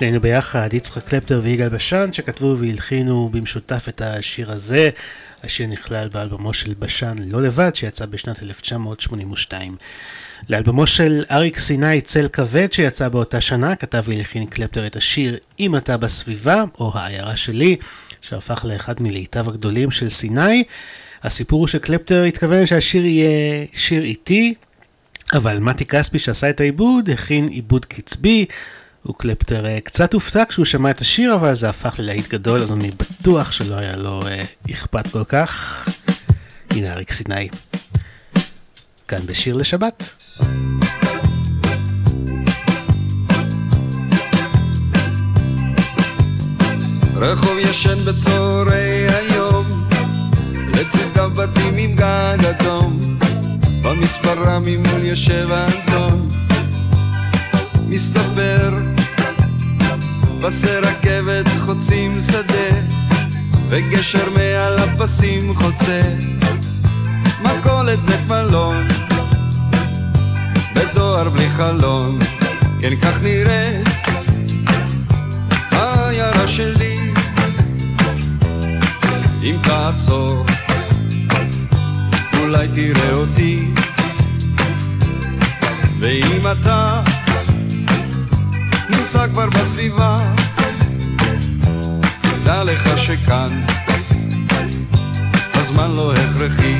שנינו ביחד, יצחק קלפטר ויגאל בשן, שכתבו והלחינו במשותף את השיר הזה. השיר נכלל באלבומו של בשן לא לבד, שיצא בשנת 1982. לאלבומו של אריק סיני צל כבד שיצא באותה שנה, כתב והלחין קלפטר את השיר "אם אתה בסביבה", או העיירה שלי, שהפך לאחד מלהיטיו הגדולים של סיני. הסיפור הוא שקלפטר התכוון שהשיר יהיה שיר איטי, אבל מתי כספי שעשה את העיבוד הכין עיבוד קצבי, וקלפטר אה, קצת הופתע כשהוא שמע את השיר, אבל זה הפך ללהיט גדול, אז אני בטוח שלא היה לו אה, אכפת כל כך. הנה אריק סיני, כאן בשיר לשבת. רחוב ישן בצהרי היום, לצד בתים עם גג אדום, במספרה ממול יושב אנטון, מסתבר, פסי רכבת חוצים שדה, וגשר מעל הפסים חוצה, מכולת בית מלון, בדואר בלי חלון, כן כך נראית העיירה שלי. אם תעצור, אולי תראה אותי. ואם אתה נמצא כבר בסביבה, דע לך שכאן הזמן לא הכרחי.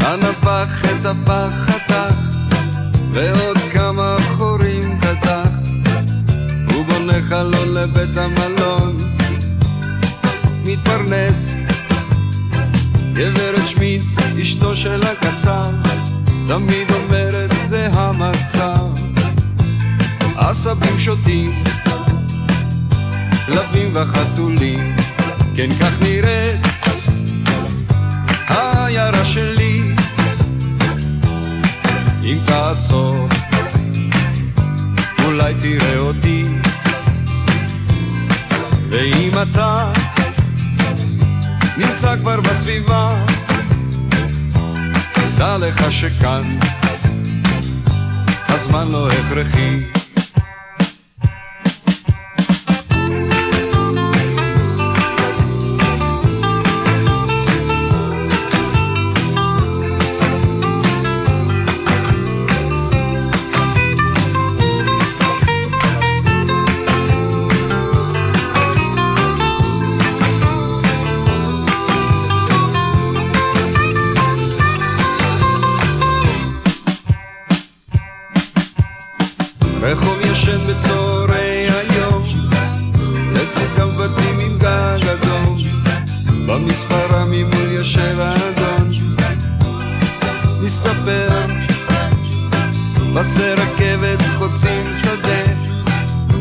הנפח את הפח חתך, ועוד כמה חורים קדח. הוא בונה חלון לבית המלון, מתפרנס. גברת שמיט, אשתו של הקצר, תמיד אומרת המצב. עשבים שותים, כלבים וחתולים, כן כך נראית העיירה שלי. אם תעצור, אולי תראה אותי. ואם אתה נמצא כבר בסביבה, דע לך שכאן הזמן לא הכרחי. רחוב ישן בצהרי היום, לצד גם בתים עם גג אדום, במספרה ממול יושב האדון, מסתבר, פסי רכבת חוצים שדה,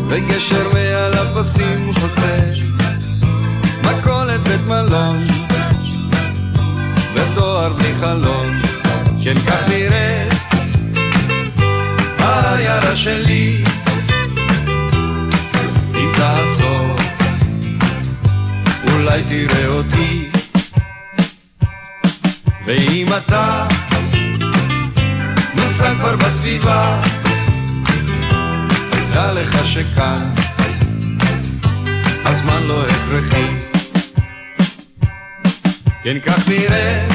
וגשר מעל הפסים חוצה, מכולת בית מלון, ודואר בלי חלון, כן כך נראה העיירה שלי. אם תעצור אולי תראה אותי. ואם אתה נמצא כבר בסביבה דע לך שכאן הזמן לא הכרחי. כן כך נראה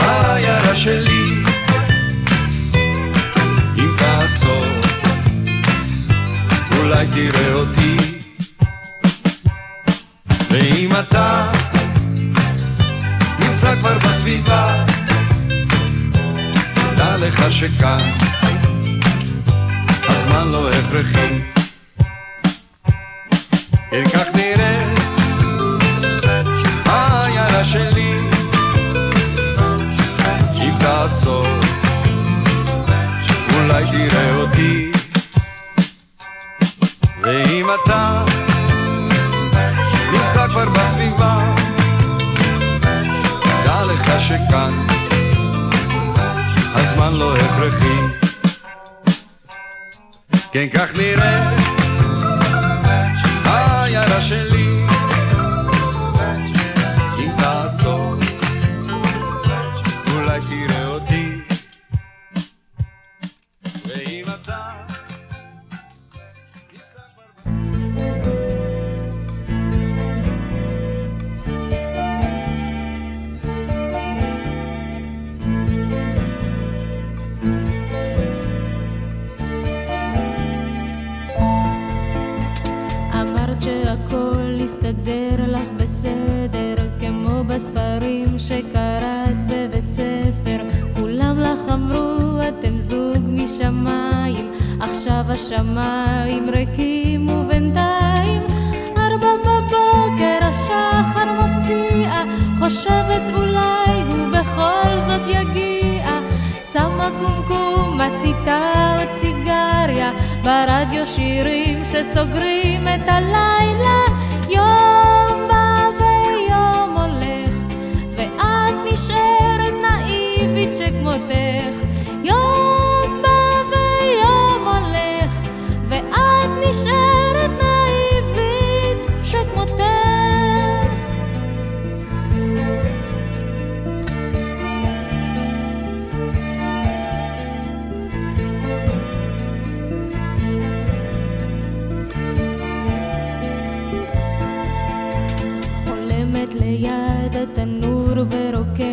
העיירה שלי אולי תראה אותי. ואם אתה נמצא כבר בסביבה, דע לך שכאן הזמן לא הכרחי. כן כך נראה העיירה שלי, אם תעצור אולי תראה אותי ואם אתה נמצא כבר בסביבה דע לך שכאן הזמן לא הכרחי. כן כך נראה העיירה שלי כמו בספרים שקראת בבית ספר. כולם לך אמרו, אתם זוג משמיים, עכשיו השמיים ריקים ובינתיים ארבע בבוקר השחר מפציע, חושבת אולי הוא בכל זאת יגיע. שמה קומקום, מציתה עוד סיגריה, ברדיו שירים שסוגרים את הלילה. יום נאיבית שכמותך. יום בא ויום הולך, ואת נשארת נאיבית שכמותך. חולמת ליד התנור ורוקמת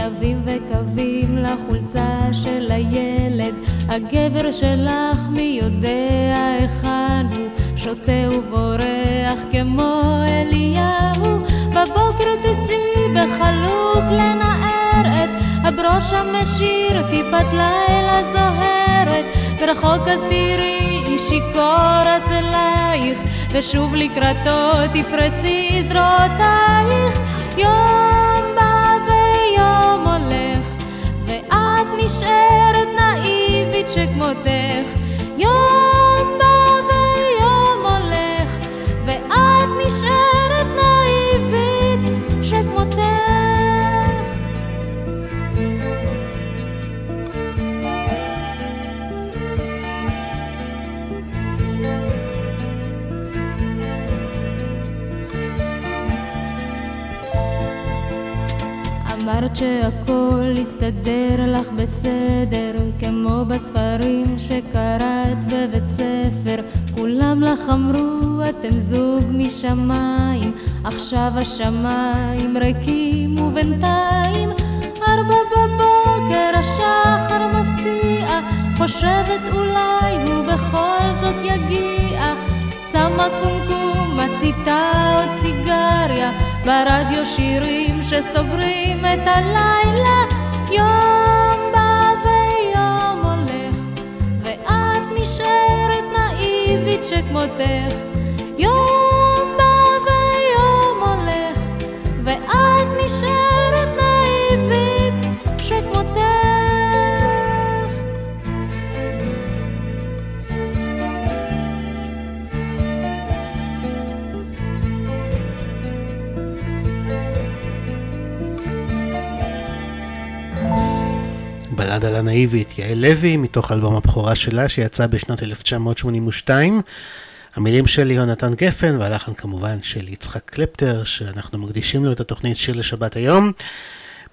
צלבים וקווים לחולצה של הילד. הגבר שלך מי יודע היכן הוא. שותה ובורח כמו אליהו. בבוקר תצאי בחלוק לנער את. הברוש המשיר טיפת לילה זוהרת ברחוק אז תראי איש שיכור אצלייך. ושוב לקראתו תפרסי זרועותייך יום נשארת נאיבית שכמותך. יום בא ויום הולך ואת נשארת נאיבית אמרת שהכל יסתדר לך בסדר, כמו בספרים שקראת בבית ספר. כולם לך אמרו, אתם זוג משמיים, עכשיו השמיים ריקים ובינתיים ארבע בבוקר השחר מפציע, חושבת אולי הוא בכל זאת יגיע. שמה קומקום, מציתה עוד סיגריה, ברדיו שירים שסוגרים את הלילה. יום בא ויום הולך, ואת נשארת נאיבית שכמותך. יום בא ויום הולך, ואת נשארת בלד על הנאיבית, יעל לוי, מתוך אלבום הבכורה שלה שיצא בשנת 1982. המילים של יונתן גפן והלחן כמובן של יצחק קלפטר, שאנחנו מקדישים לו את התוכנית שיר לשבת היום.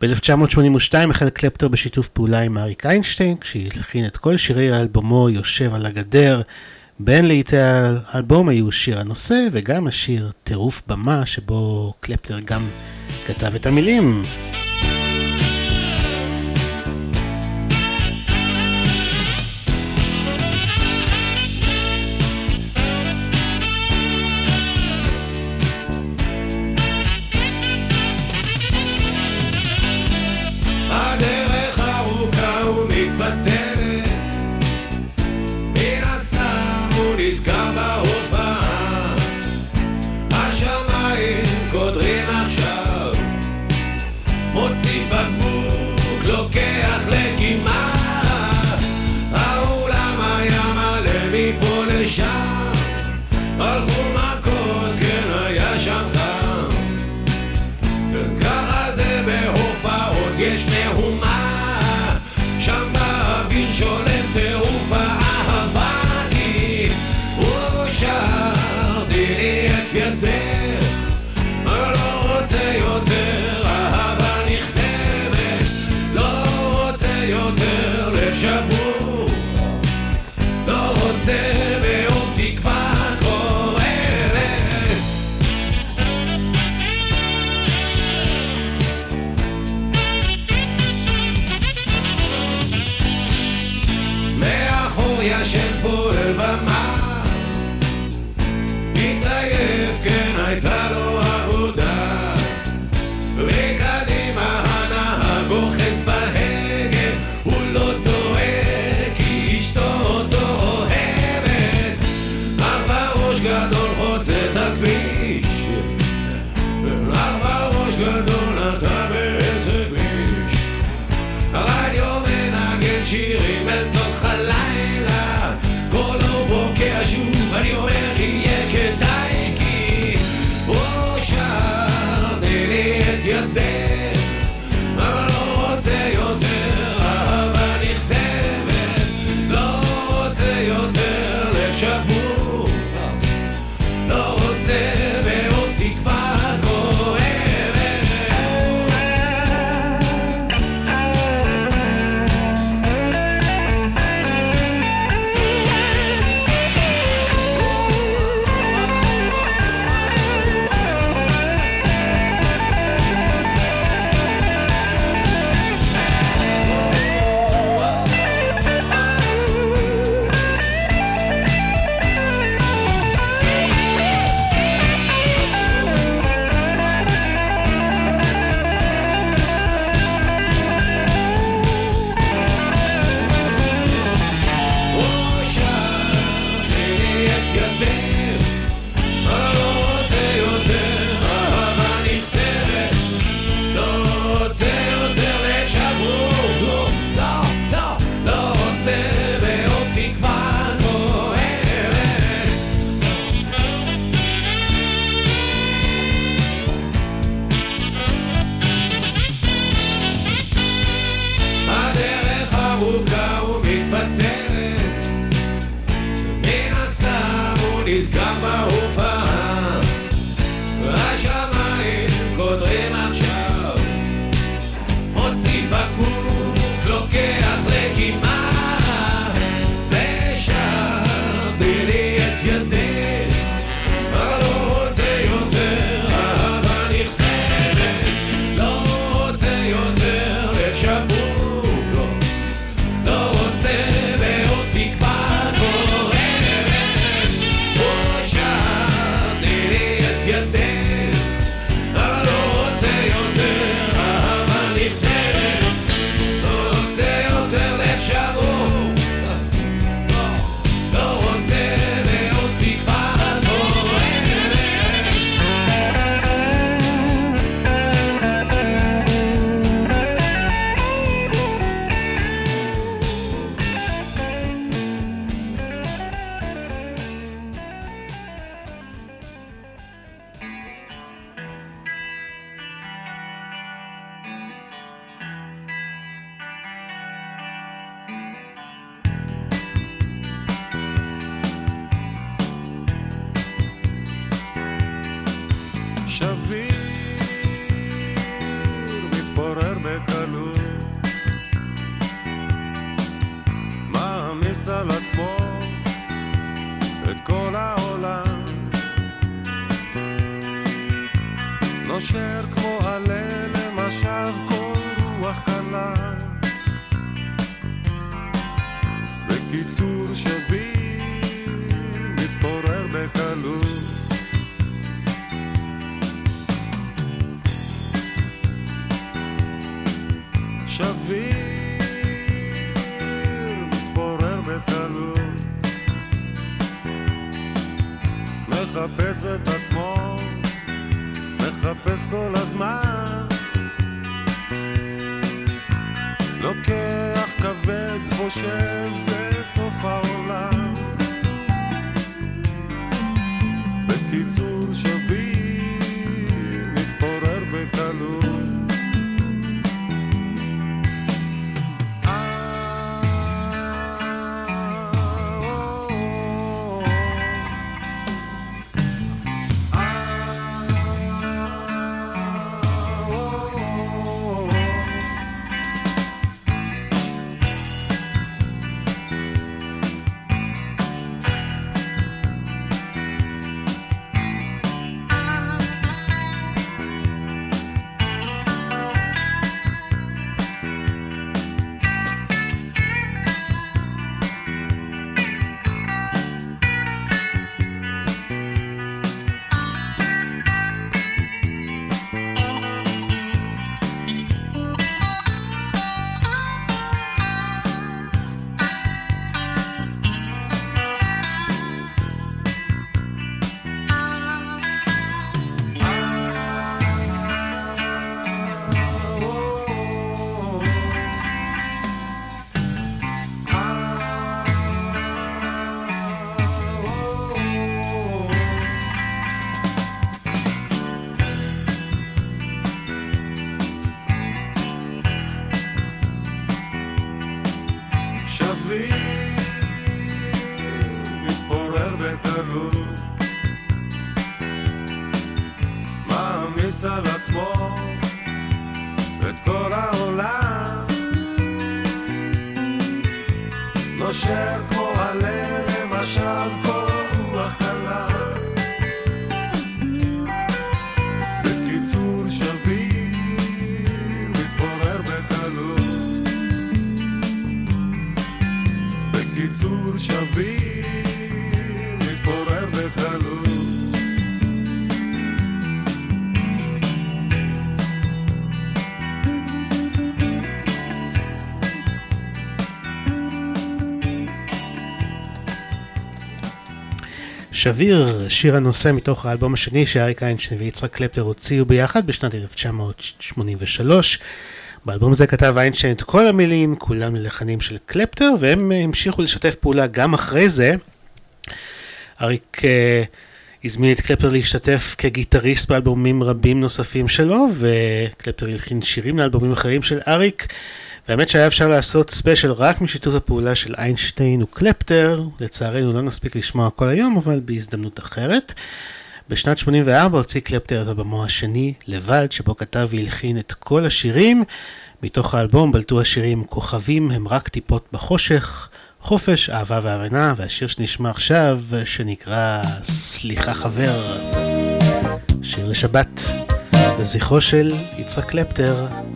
ב-1982 החל קלפטר בשיתוף פעולה עם אריק איינשטיין, כשהלחין את כל שירי אלבומו יושב על הגדר. בין לעיתי האלבום היו שיר הנושא וגם השיר טירוף במה, שבו קלפטר גם כתב את המילים. שביר, שיר הנושא מתוך האלבום השני שאריק איינשטיין ויצחק קלפטר הוציאו ביחד בשנת 1983. באלבום הזה כתב איינשטיין את כל המילים, כולם ללחנים של קלפטר, והם המשיכו לשתף פעולה גם אחרי זה. אריק אה, הזמין את קלפטר להשתתף כגיטריסט באלבומים רבים נוספים שלו, וקלפטר הלחין שירים לאלבומים אחרים של אריק. והאמת שהיה אפשר לעשות ספיישל רק משיתוף הפעולה של איינשטיין וקלפטר, לצערנו לא נספיק לשמוע הכל היום, אבל בהזדמנות אחרת. בשנת 84 הוציא קלפטר את הבמו השני לבד, שבו כתב והלחין את כל השירים. מתוך האלבום בלטו השירים כוכבים הם רק טיפות בחושך, חופש, אהבה והבנה, והשיר שנשמע עכשיו, שנקרא סליחה חבר. שיר לשבת, לזכרו של יצחק קלפטר.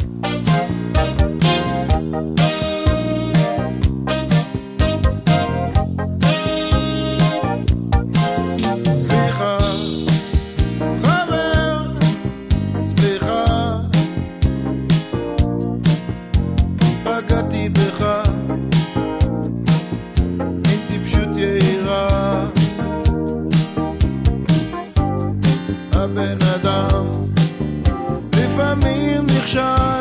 attention.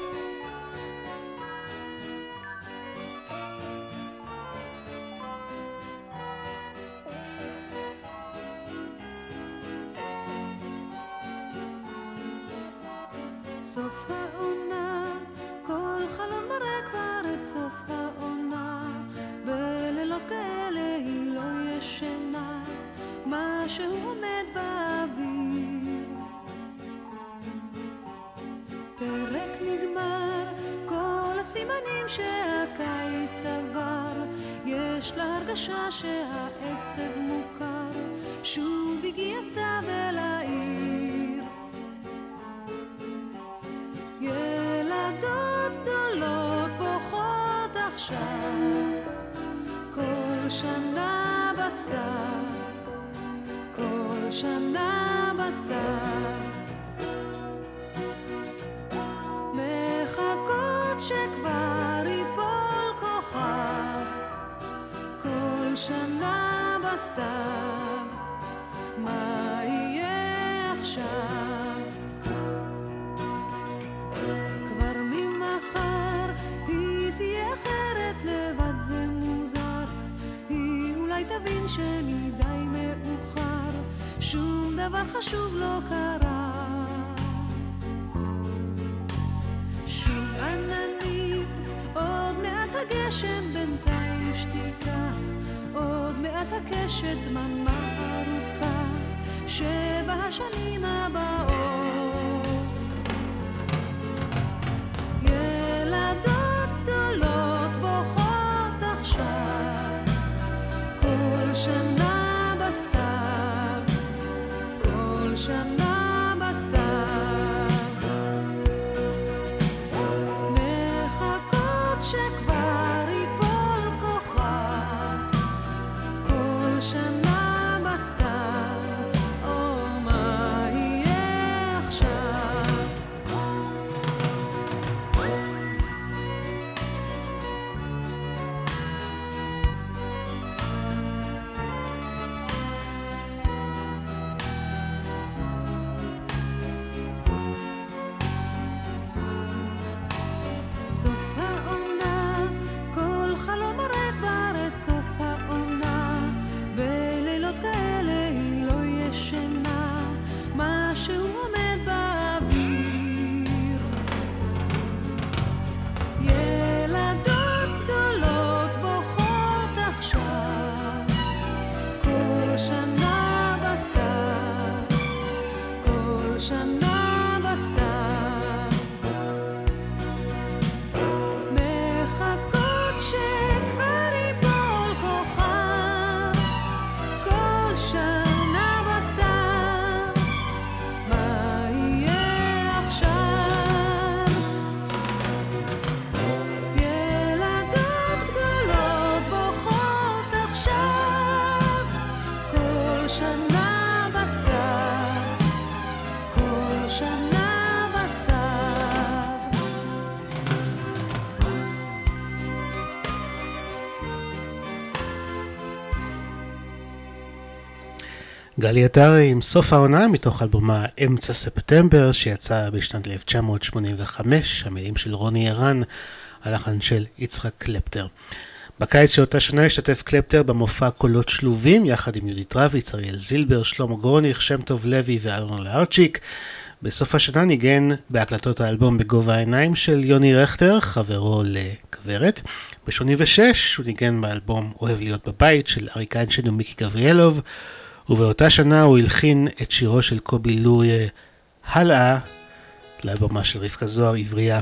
חשוב לא קרה. גלי עטרי עם סוף העונה מתוך אלבומה אמצע ספטמבר שיצא בשנת 1985, המילים של רוני ערן, הלחן של יצחק קלפטר. בקיץ של אותה שנה השתתף קלפטר במופע קולות שלובים יחד עם יהודית רביץ, אריאל זילבר, שלמה גרוניך, שם טוב לוי ואהרון לארצ'יק. בסוף השנה ניגן בהקלטות האלבום בגובה העיניים של יוני רכטר, חברו לכוורת. ב-86 הוא ניגן באלבום אוהב להיות בבית של אריק איינשטיין ומיקי גבריאלוב. ובאותה שנה הוא הלחין את שירו של קובי לוריה הלאה לאלבומה של רבקה זוהר עברייה.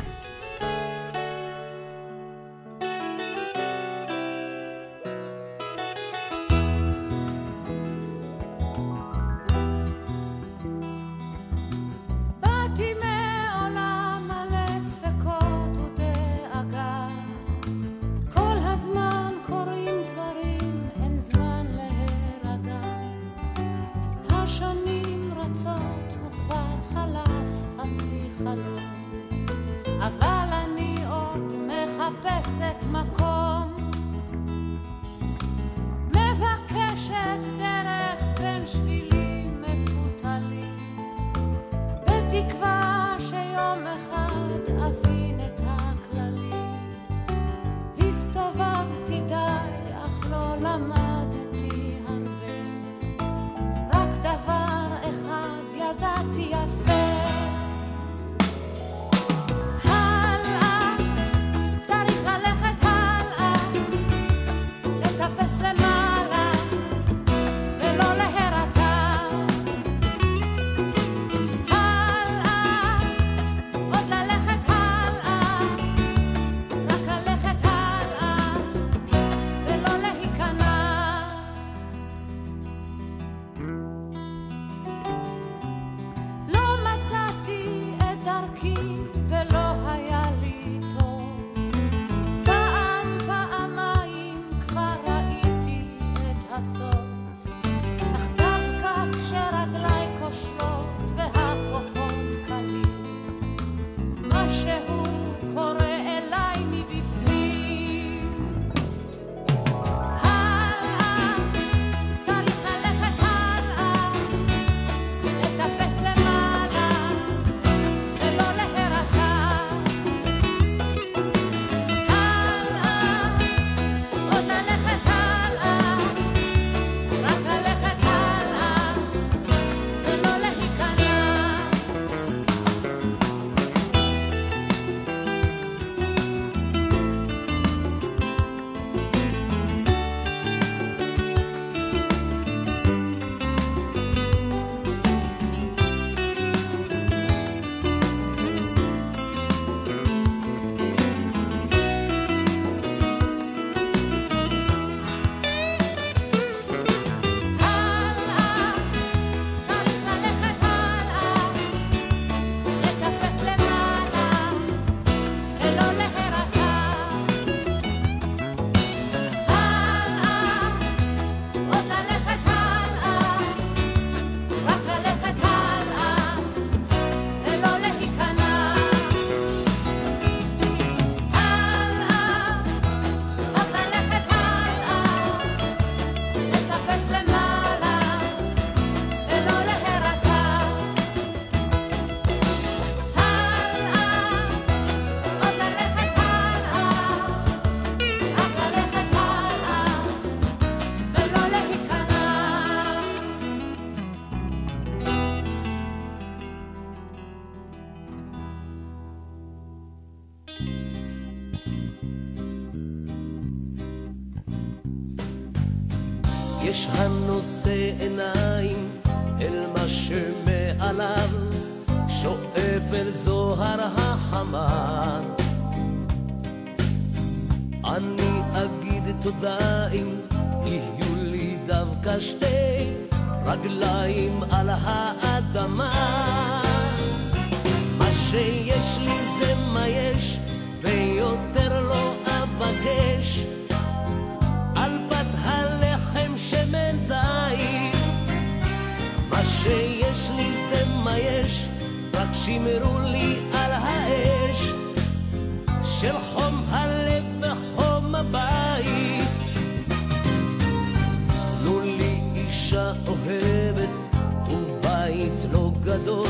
גדול,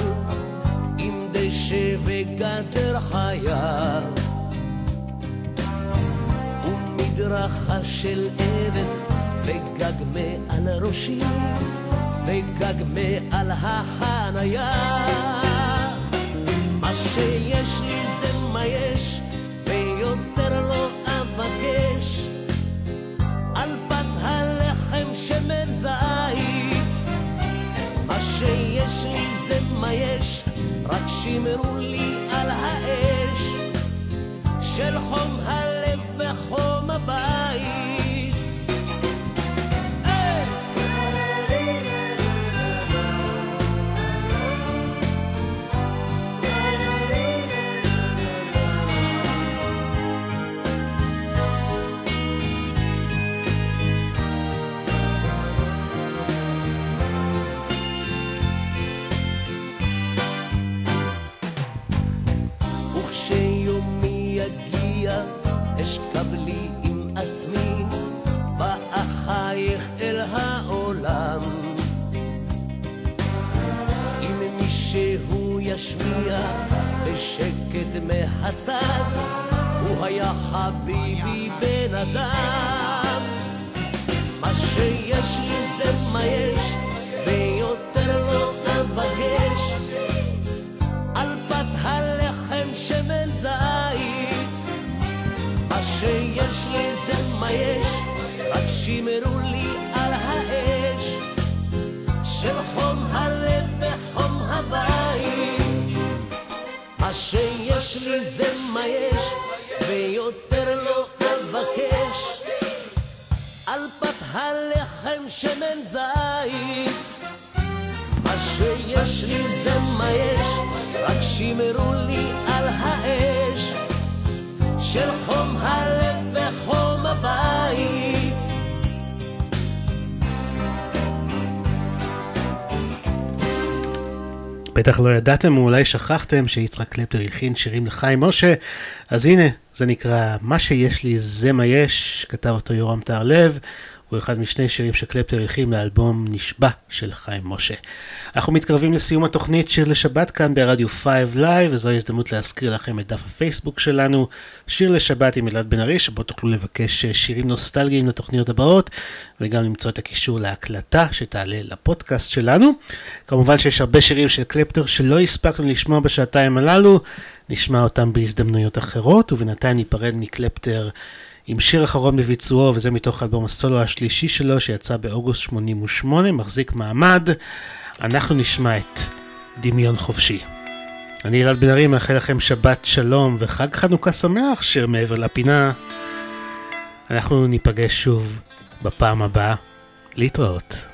עם דשא וגדר חיה. ומדרכה של אבן וגג מעל ראשי וגג מעל החניה מה שיש לי זה מה יש שמרו לי על האש של חום הלב וחום הבית. מישהו ישמיע בשקט מהצד, הוא היה חביבי בן אדם. מה שיש לי זה מה יש, ויותר לא אבקש. על פת הלחם שמן זית. מה שיש לי זה מה יש, רק שמרו לי על האש של חום הלב וחום הבית. שיש לי זה מה יש, ויותר לא אבקש. על פת הלחם שמן זית. מה שיש לי זה מה יש, רק שמרו לי על האש של חום הלב וחום הבית. בטח לא ידעתם או אולי שכחתם שיצחק קלפטר הלחין שירים לחיים משה, אז הנה, זה נקרא "מה שיש לי זה מה יש", כתב אותו יורם טהרלב, הוא אחד משני שירים שקלפטר הלחין לאלבום נשבע של חיים משה. אנחנו מתקרבים לסיום התוכנית שיר לשבת כאן ברדיו 5 Live, וזו ההזדמנות להזכיר לכם את דף הפייסבוק שלנו, שיר לשבת עם אלעד בן ארי, שבו תוכלו לבקש שירים נוסטלגיים לתוכניות הבאות, וגם למצוא את הקישור להקלטה שתעלה לפודקאסט שלנו. כמובן שיש הרבה שירים של קלפטר שלא הספקנו לשמוע בשעתיים הללו, נשמע אותם בהזדמנויות אחרות, ובינתיים ניפרד מקלפטר. עם שיר אחרון בביצועו, וזה מתוך אלבום הסולו השלישי שלו, שיצא באוגוסט 88, מחזיק מעמד. אנחנו נשמע את דמיון חופשי. אני אלעד בן ארי, מאחל לכם שבת שלום וחג חנוכה שמח, שיר מעבר לפינה. אנחנו ניפגש שוב בפעם הבאה. להתראות.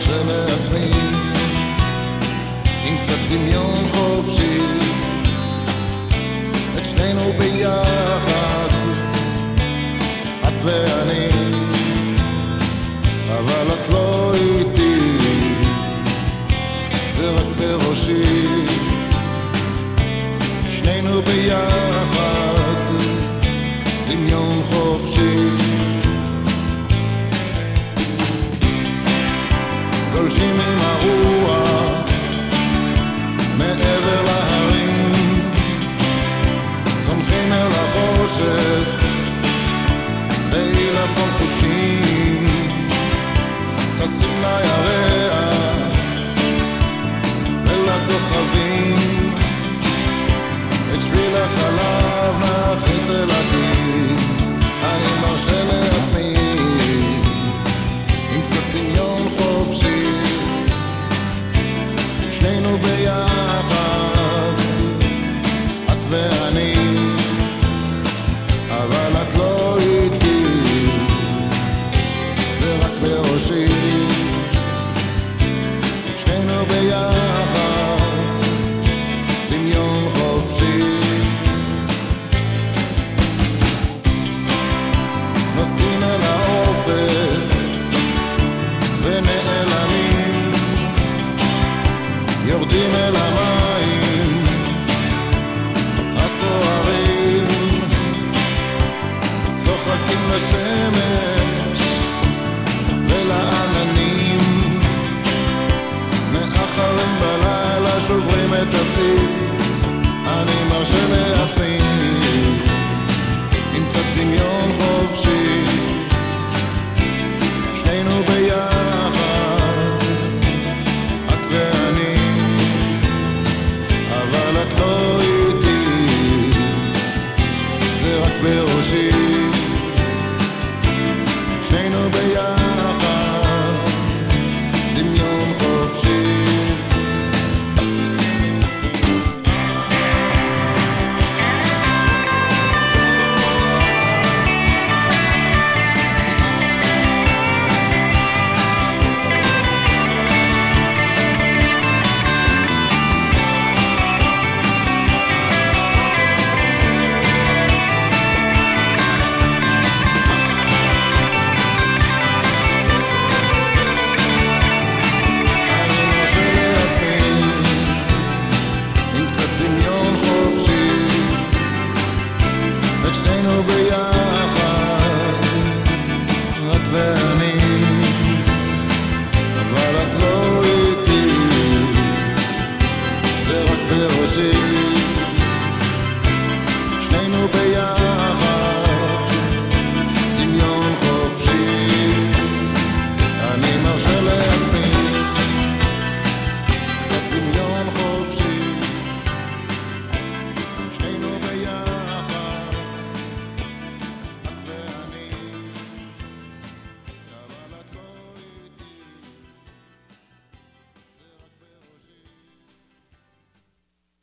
מרשה מעצמי עם קצת דמיון חופשי את שנינו ביחד את ואני. אבל את לא איתי זה רק בראשי. שנינו ביחד. נוסעים עם הרוח מעבר להרים, צומחים אל החושך בעילפון חושים, טסים לירח ולכוכבים, את שביל החלב נכניס אל הגיל שנינו ביחד, את ואני